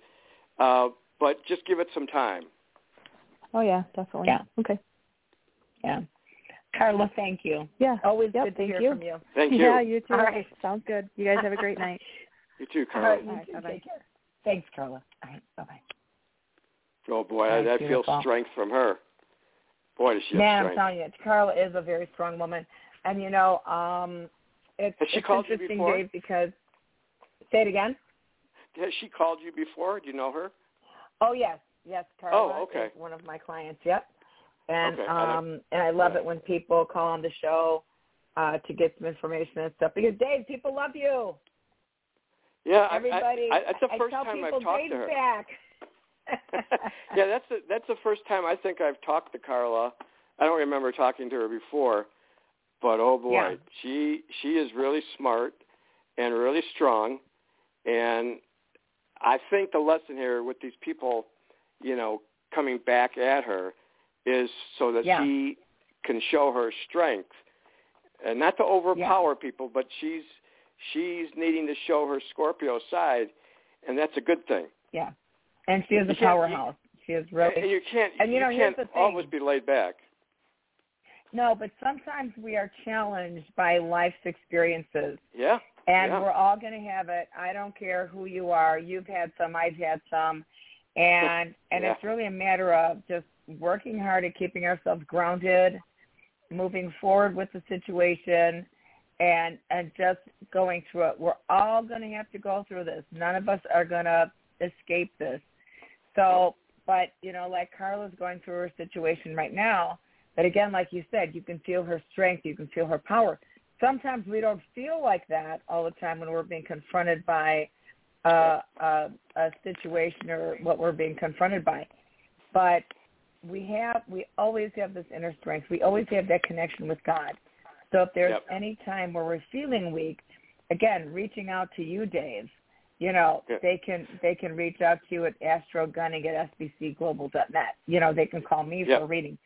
Speaker 3: Uh, but just give it some time.
Speaker 9: Oh yeah, definitely.
Speaker 2: Yeah.
Speaker 9: Okay.
Speaker 2: Yeah. Carla, thank you.
Speaker 9: Yeah.
Speaker 2: Always
Speaker 9: Yep,
Speaker 2: good to
Speaker 9: thank
Speaker 2: hear
Speaker 9: you.
Speaker 2: from you.
Speaker 3: Thank you.
Speaker 9: Yeah, you too.
Speaker 2: All right.
Speaker 9: Sounds good. You guys have a great night.
Speaker 3: You too,
Speaker 2: All
Speaker 3: Carl.
Speaker 2: right, you
Speaker 9: All right,
Speaker 2: too.
Speaker 9: bye-bye.
Speaker 2: Take care. Thanks, Carla. All right, bye-bye.
Speaker 3: Oh boy, I, I feel strength from her. Boy, does she have
Speaker 2: Man, I'm telling you, Carla is a very strong woman. And, you know, um, it's,
Speaker 3: Has she
Speaker 2: it's
Speaker 3: called you
Speaker 2: interesting,
Speaker 3: before?
Speaker 2: Dave, because, say it again?
Speaker 3: Has she called you before? Do you know her?
Speaker 2: Oh, yes. Yes, Carla
Speaker 3: Oh, okay.
Speaker 2: is one of my clients. Yep. And
Speaker 3: Okay, I
Speaker 2: um and I love
Speaker 3: yeah.
Speaker 2: it when people call on the show uh to get some information and stuff because Dave, people love you.
Speaker 3: Yeah,
Speaker 2: Everybody
Speaker 3: I, I, that's the
Speaker 2: I
Speaker 3: first
Speaker 2: tell
Speaker 3: time
Speaker 2: people
Speaker 3: I've talked
Speaker 2: Dave's
Speaker 3: to her.
Speaker 2: back.
Speaker 3: yeah, that's the, that's the first time I think I've talked to Carla. I don't remember talking to her before, but oh boy,
Speaker 2: Yeah.
Speaker 3: she she is really smart and really strong, and I think the lesson here with these people, you know, coming back at her, is so that
Speaker 2: Yeah.
Speaker 3: she can show her strength, and not to overpower people, but she's she's needing to show her Scorpio side, and that's a good thing.
Speaker 2: Yeah. And she is a powerhouse. She is really
Speaker 3: And you can't
Speaker 2: And, you know, here's
Speaker 3: can't always be laid back.
Speaker 2: No, but sometimes we are challenged by life's experiences.
Speaker 3: Yeah.
Speaker 2: And
Speaker 3: yeah.
Speaker 2: we're all going to have it. I don't care who you are. You've had some. I've had some. And and
Speaker 3: Yeah.
Speaker 2: it's really a matter of just working hard at keeping ourselves grounded, moving forward with the situation, and and just going through it. We're all going to have to go through this. None of us are going to escape this. So, but you know, like Carla's going through her situation right now. But again, like you said, you can feel her strength, you can feel her power. Sometimes we don't feel like that all the time when we're being confronted by uh, a, a situation or what we're being confronted by. But we have, we always have this inner strength. We always have that connection with God. So if there's
Speaker 3: Yep.
Speaker 2: any time where we're feeling weak, again, reaching out to you, Dave, you know,
Speaker 3: Yeah.
Speaker 2: they can they can reach out to you at astrogunning at sbcglobal.net. You know, they can call me
Speaker 3: Yeah.
Speaker 2: for a reading.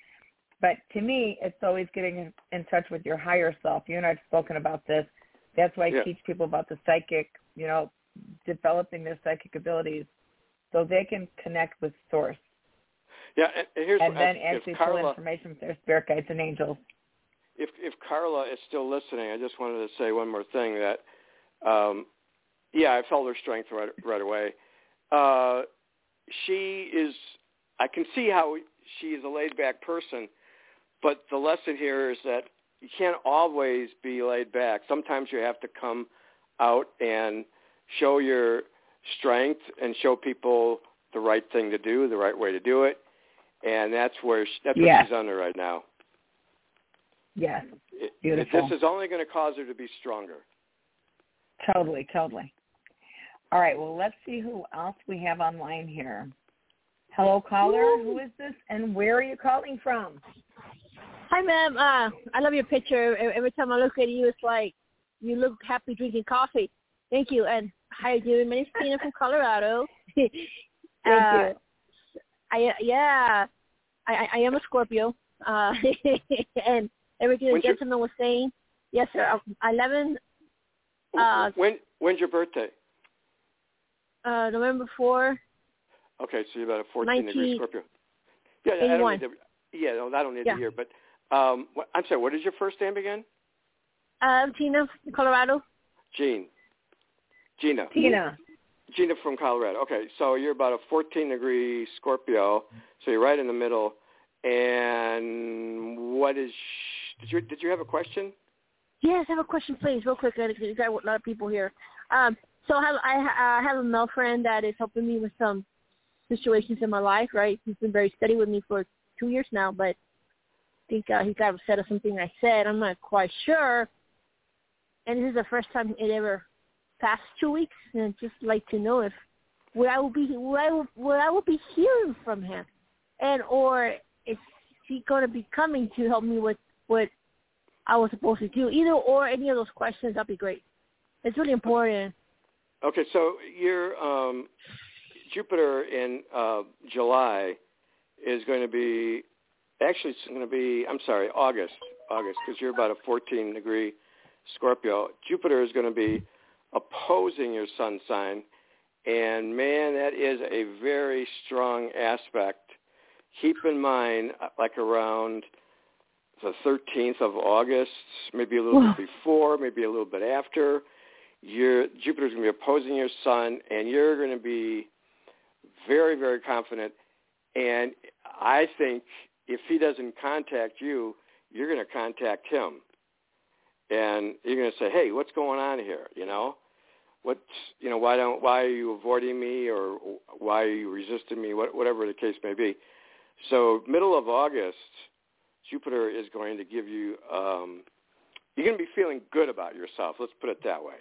Speaker 2: But to me, it's always getting in, in touch with your higher self. You and I've spoken about this. That's why I teach people about the psychic, you know, developing their psychic abilities so they can connect with source
Speaker 3: Yeah, and, and here's
Speaker 2: and
Speaker 3: what,
Speaker 2: then pull
Speaker 3: Carla,
Speaker 2: information from their spirit guides and angels.
Speaker 3: if if Carla is still listening, I just wanted to say one more thing that, um, yeah, I felt her strength right right away. Uh, she is. I can see how she is a laid back person, but the lesson here is that you can't always be laid back. Sometimes you have to come out and show your strength and show people the right thing to do, the right way to do it, and that's where she, that's
Speaker 2: Yes.
Speaker 3: what she's under right now.
Speaker 2: Yes,
Speaker 3: It-
Speaker 2: Beautiful.
Speaker 3: This is only going to cause her to be stronger.
Speaker 2: totally, totally. All right, well, let's see who else we have online here. Hello, caller. Who is this, and where are you calling from?
Speaker 10: Hi, ma'am. Uh, I love your picture. E- Every time I look at you, it's like you look happy drinking coffee. Thank you. And how you doing? My name's Tina from Colorado. Thank
Speaker 2: you.
Speaker 10: I yeah, I I- I am a Scorpio. Uh, and everything the
Speaker 3: your-
Speaker 10: gentleman was saying. Yes, sir. Uh, Eleven Uh,
Speaker 3: when when's your birthday?
Speaker 10: uh, November four.
Speaker 3: Okay, so you're about a 14 degree
Speaker 10: 19
Speaker 3: Scorpio. Yeah, yeah, I don't need to. Yeah, no, I don't need
Speaker 10: Yeah.
Speaker 3: to hear. But um, what, I'm sorry. What is your first name again?
Speaker 10: Uh, Tina, Colorado.
Speaker 3: Jean. Gina.
Speaker 2: Tina.
Speaker 3: Gina from Colorado. Okay, so you're about a 14 degree Scorpio, so you're right in the middle. And what is? Sh- Did you did you have a question?
Speaker 10: Yes, I have a question, please, real quick. You got a lot of people here. Um, so I have, I, I have a male friend that is helping me with some situations in my life. Right, he's been very steady with me for two years now, but I think uh, he got upset at something I said. I'm not quite sure. And this is the first time it ever passed two weeks, and I'd just like to know if would I will be would I will, would I will be hearing from him, and or is he going to be coming to help me with what I was supposed to do. Either or any of those questions, that'd be great. It's really important.
Speaker 3: Okay, so your um, Jupiter in uh, July is going to be actually it's going to be I'm sorry August August because you're about a 14 degree Scorpio. Jupiter is going to be opposing your sun sign, and man, that is a very strong aspect. Keep in mind, uh, like around the 13th of August, maybe a little
Speaker 10: Wow.
Speaker 3: bit before, maybe a little bit after, your Jupiter's going to be opposing your sun, and you're going to be very, very confident. And I think if he doesn't contact you, you're going to contact him, and you're going to say, "Hey, what's going on here?" You know, what's you know why don't why are you avoiding me or why are you resisting me? What, whatever the case may be. So middle of August, Jupiter is going to give you. Um, you're going to be feeling good about yourself. Let's put it that way.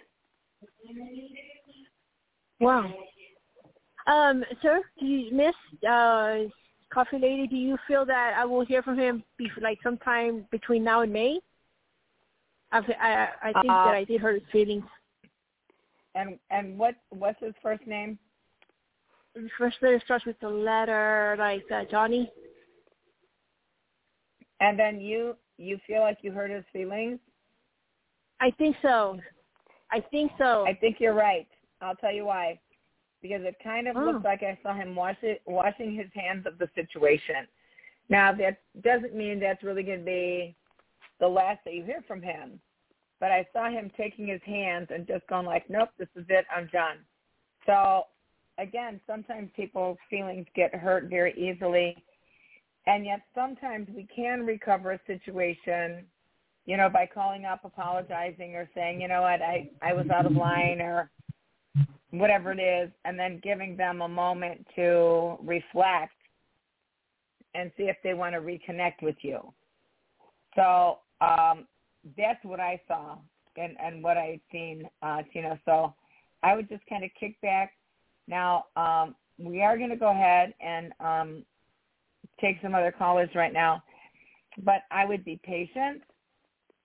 Speaker 10: Wow. Um, sir, do you miss uh, Coffee Lady? Do you feel that I will hear from him be, like sometime between now and May? I've, I I think
Speaker 2: Uh,
Speaker 10: that I did hurt his feelings.
Speaker 2: And and what what's his first name?
Speaker 10: His first name starts with the letter like uh, Johnny.
Speaker 2: And then you you feel like you hurt his feelings?
Speaker 10: I think so. I think so.
Speaker 2: I think you're right. I'll tell you why. Because it kind of
Speaker 10: Oh.
Speaker 2: looks like I saw him wash it, washing his hands of the situation. Now that doesn't mean that's really going to be the last that you hear from him. But I saw him taking his hands and just going like, nope, this is it. I'm done. So again, sometimes people's feelings get hurt very easily. And yet sometimes we can recover a situation, you know, by calling up, apologizing or saying, you know what, I, I was out of line or whatever it is, and then giving them a moment to reflect and see if they want to reconnect with you. So um, that's what I saw and, and what I've seen, uh, Tina. So I would just kind of kick back. Now, um, we are going to go ahead and um, take some other callers right now, but I would be patient.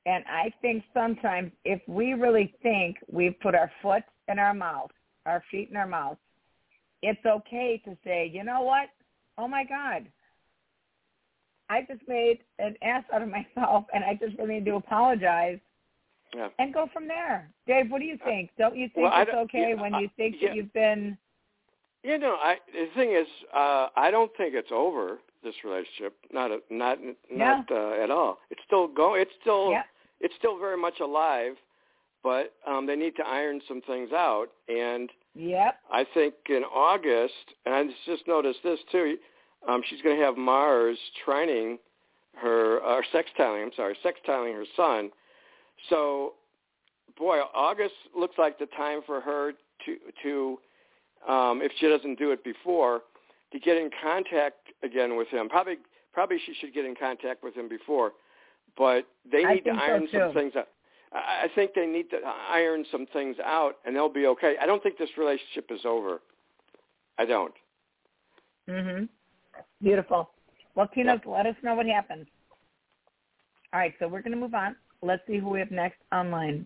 Speaker 2: And I think sometimes if we really think we've put our foot in our mouth, our feet in our mouth, it's okay to say, you know what? Oh my God, I just made an ass out of myself, and I just really need to apologize.
Speaker 3: Yeah.
Speaker 2: And go from there. Dave, what do you think? Don't you think
Speaker 3: well,
Speaker 2: it's okay
Speaker 3: yeah,
Speaker 2: when you think
Speaker 3: yeah.
Speaker 2: that you've been?
Speaker 3: You know, I the thing is, uh, I don't think it's over this relationship. Not a, not not uh, at all. It's still going. It's still
Speaker 2: yeah.
Speaker 3: it's still very much alive, but um, they need to iron some things out. And
Speaker 2: yep.
Speaker 3: I think in August, and I just noticed this too. Um, she's going to have Mars trining her, or sextiling, I'm sorry, sextiling her sun. So, boy, August looks like the time for her to, to um, if she doesn't do it before, to get in contact again with him. Probably, probably she should get in contact with him before, but they need to
Speaker 2: think so,
Speaker 3: iron some things out. I I think they need to iron some things out, and they'll be okay. I don't think this relationship is over. I don't.
Speaker 2: Mhm. Beautiful. Well, Tina, let us know what happens. All right, so we're going to move on. Let's see who we have next online.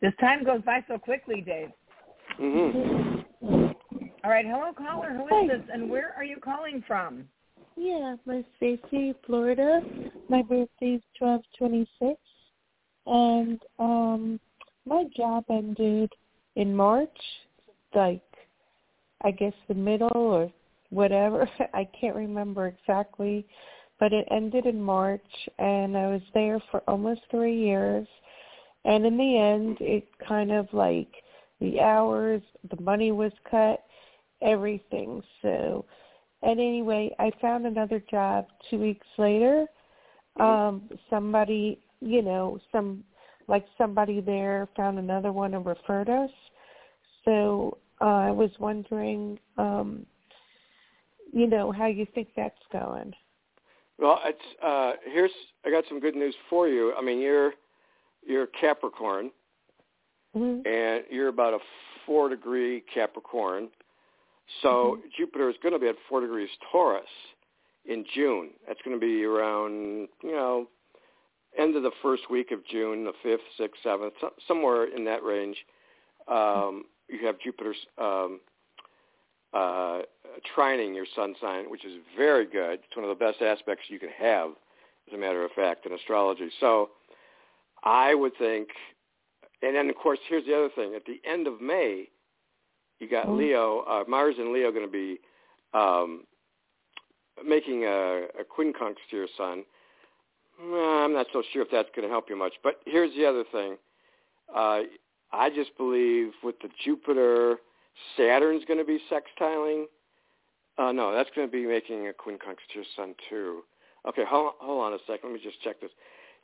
Speaker 2: This time goes by so quickly, Dave.
Speaker 3: hmm
Speaker 2: All right, hello, caller. Who is Hi. this, and where are you calling from?
Speaker 11: Yeah, my Stacy, Florida. My birthday's twelve twenty six, and um, my job ended in March, like I guess the middle or whatever. I can't remember exactly, but it ended in March, and I was there for almost three years. And in the end, it kind of like the hours, the money was cut, everything. So, and anyway, I found another job two weeks later. Um, somebody, you know, some like somebody there found another one and referred us. So uh, I was wondering, um, you know, how you think that's going.
Speaker 3: Well, it's uh here's I got some good news for you. I mean, you're you're Capricorn
Speaker 11: Mm-hmm.
Speaker 3: and you're about a 4 degree Capricorn. So
Speaker 11: Mm-hmm.
Speaker 3: Jupiter is going to be at 4 degrees Taurus in June. That's going to be around, you know, end of the first week of June, the 5th, 6th, 7th, somewhere in that range. Um you have Jupiter's um uh, trining your sun sign, which is very good. It's one of the best aspects you can have, as a matter of fact, in astrology. So I would think, and then of course, here's the other thing. At the end of May, you got
Speaker 11: Mhm.
Speaker 3: Leo, uh, Mars and Leo going to be um, making a, a quincunx to your sun. I'm not so sure if that's going to help you much. But here's the other thing. Uh, I just believe with the Jupiter, Saturn's going to be sextiling. Uh, no, that's going to be making a quincunx sun too. Okay, hold, hold on a second. Let me just check this.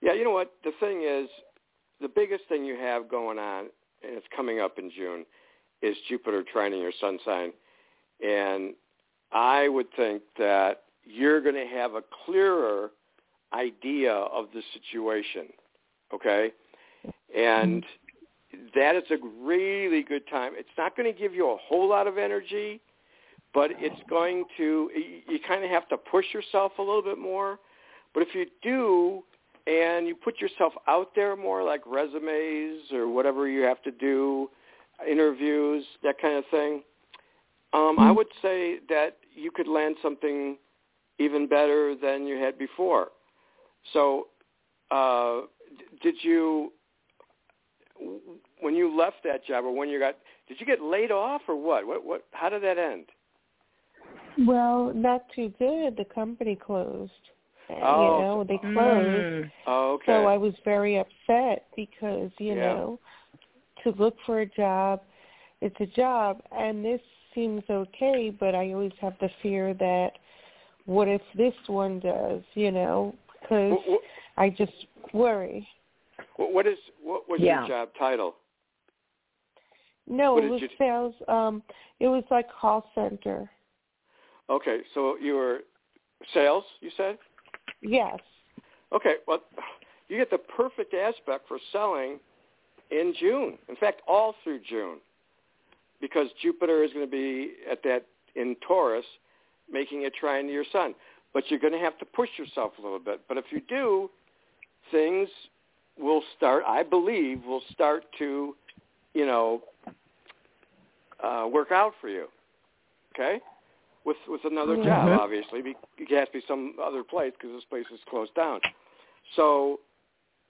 Speaker 3: Yeah, you know what? The thing is, the biggest thing you have going on, and it's coming up in June, is Jupiter trining your sun sign. And I would think that you're going to have a clearer idea of the situation, okay? And that is a really good time. It's not going to give you a whole lot of energy, but it's going to, you, you kind of have to push yourself a little bit more. But if you do, and you put yourself out there more, like resumes or whatever you have to do, interviews, that kind of thing, um, I would say that you could land something even better than you had before. So, uh, did you, when you left that job, or when you got, did you get laid off, or what? What? What? How did that end?
Speaker 11: Well, not too good. The company closed.
Speaker 3: Oh.
Speaker 11: You know, they closed.
Speaker 2: Mm.
Speaker 3: Oh, okay.
Speaker 11: So I was very upset because, you
Speaker 3: Yeah.
Speaker 11: know, to look for a job, it's a job, and this seems okay, but I always have the fear that what if this one does, you know, because
Speaker 3: Wh- wh-
Speaker 11: I just worry.
Speaker 3: What, what is what was
Speaker 2: Yeah.
Speaker 3: your job title?
Speaker 11: No,
Speaker 3: What
Speaker 11: it was
Speaker 3: you-
Speaker 11: sales. Um, it was like call center.
Speaker 3: Okay, so you were sales, you said?
Speaker 11: Yes.
Speaker 3: Okay, well, you get the perfect aspect for selling in June. In fact, all through June, because Jupiter is going to be at that in Taurus, making a trine to your sun. But you're going to have to push yourself a little bit. But if you do, things will start. I believe will start to, you know, uh, work out for you. Okay, with with another
Speaker 11: Mhm.
Speaker 3: job, obviously. Be- It has to be some other place because this place is closed down. So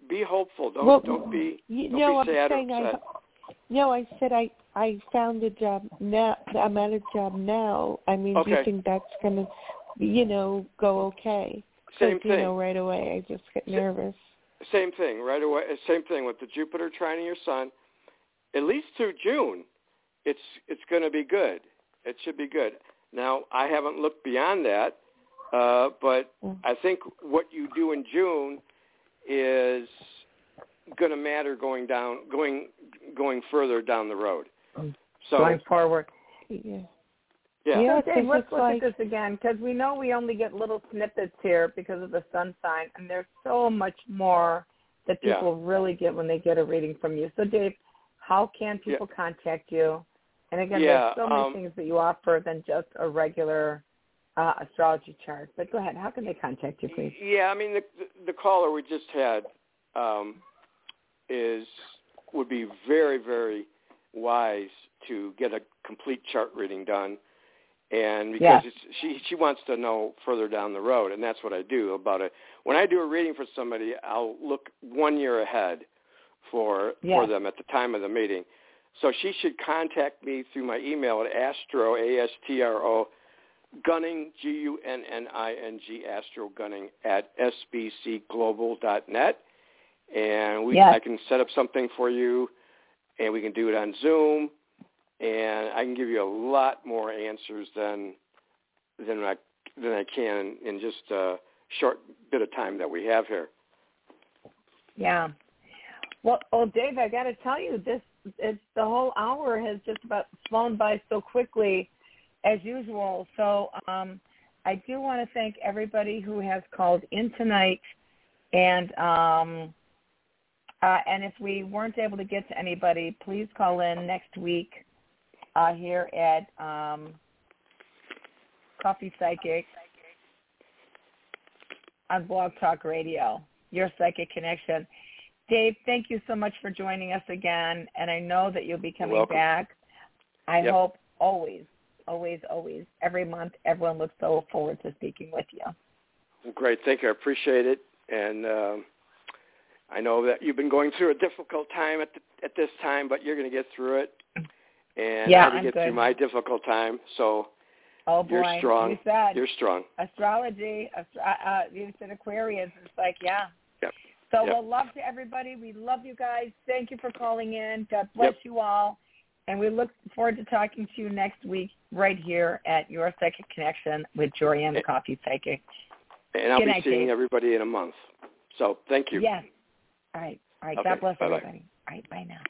Speaker 3: be hopeful. Don't
Speaker 11: Well,
Speaker 3: don't be
Speaker 11: You,
Speaker 3: don't
Speaker 11: no,
Speaker 3: be
Speaker 11: I'm
Speaker 3: sad or
Speaker 11: saying I. No, I said I I found a job now. I'm at a job now. I mean, do you think that's gonna, you know, go okay?
Speaker 3: Same
Speaker 11: You
Speaker 3: thing.
Speaker 11: know, right away I just get nervous.
Speaker 3: Same thing, right away. uh, Same thing with the Jupiter trining your sun. At least through June, it's it's going to be good. It should be good. Now, I haven't looked beyond that, uh, but
Speaker 11: Mm.
Speaker 3: I think what you do in June is going to matter going down, going going further down the road. So
Speaker 2: Going forward.
Speaker 11: Yeah.
Speaker 3: Yeah,
Speaker 11: Yeah,
Speaker 2: so Dave,
Speaker 11: 'cause
Speaker 2: let's look
Speaker 11: like-
Speaker 2: at this again because we know we only get little snippets here because of the sun sign, and there's so much more that
Speaker 3: Yeah.
Speaker 2: people really get when they get a reading from you. So, Dave, how can people contact you? And again,
Speaker 3: Yeah,
Speaker 2: there's so many
Speaker 3: um,
Speaker 2: things that you offer than just a regular uh, astrology chart. But go ahead, how can they contact you, please?
Speaker 3: Yeah, I mean the the, the caller we just had um, is would be very very wise to get a complete chart reading done, and because
Speaker 2: Yes.
Speaker 3: it's, she she wants to know further down the road, and that's what I do about it. When I do a reading for somebody, I'll look one year ahead for for them at the time of the meeting. So she should contact me through my email at astro a s t r o gunning g u n n i n g astro gunning at sbcglobal.net, and we
Speaker 2: Yes.
Speaker 3: I can set up something for you, and we can do it on Zoom, and I can give you a lot more answers than than I than I can in just a short bit of time that we have here.
Speaker 2: Yeah. Well, well, Dave, I got to tell you, this it's the whole hour has just about flown by so quickly, as usual. So um, I do want to thank everybody who has called in tonight, and um, uh, and if we weren't able to get to anybody, please call in next week uh, here at um, Coffee Psychic on Blog Talk Radio, your psychic connection. Dave, thank you so much for joining us again, and I know that you'll be coming back. I
Speaker 3: Yep.
Speaker 2: hope always, always, always, every month, everyone looks so forward to speaking with you.
Speaker 3: Great, thank you. I appreciate it, and um, I know that you've been going through a difficult time at the, at this time, but you're going to get through it. And
Speaker 2: Yeah,
Speaker 3: had to
Speaker 2: I'm
Speaker 3: get
Speaker 2: good.
Speaker 3: through my difficult time, so
Speaker 2: Oh boy,
Speaker 3: you're strong.
Speaker 2: you said
Speaker 3: You're strong.
Speaker 2: astrology. Astro- uh, you said Aquarius. It's like yeah.
Speaker 3: Yep.
Speaker 2: So
Speaker 3: Yep.
Speaker 2: well, love to everybody. We love you guys. Thank you for calling in. God bless
Speaker 3: Yep.
Speaker 2: you all. And we look forward to talking to you next week right here at Your Psychic Connection with Jorianne the Coffee Psychic.
Speaker 3: And I'll
Speaker 2: Good
Speaker 3: be
Speaker 2: night,
Speaker 3: seeing
Speaker 2: Dave.
Speaker 3: everybody in a month. So thank you.
Speaker 2: Yes. All right. All right.
Speaker 3: Okay,
Speaker 2: God bless
Speaker 3: bye-bye.
Speaker 2: everybody. All right. Bye now.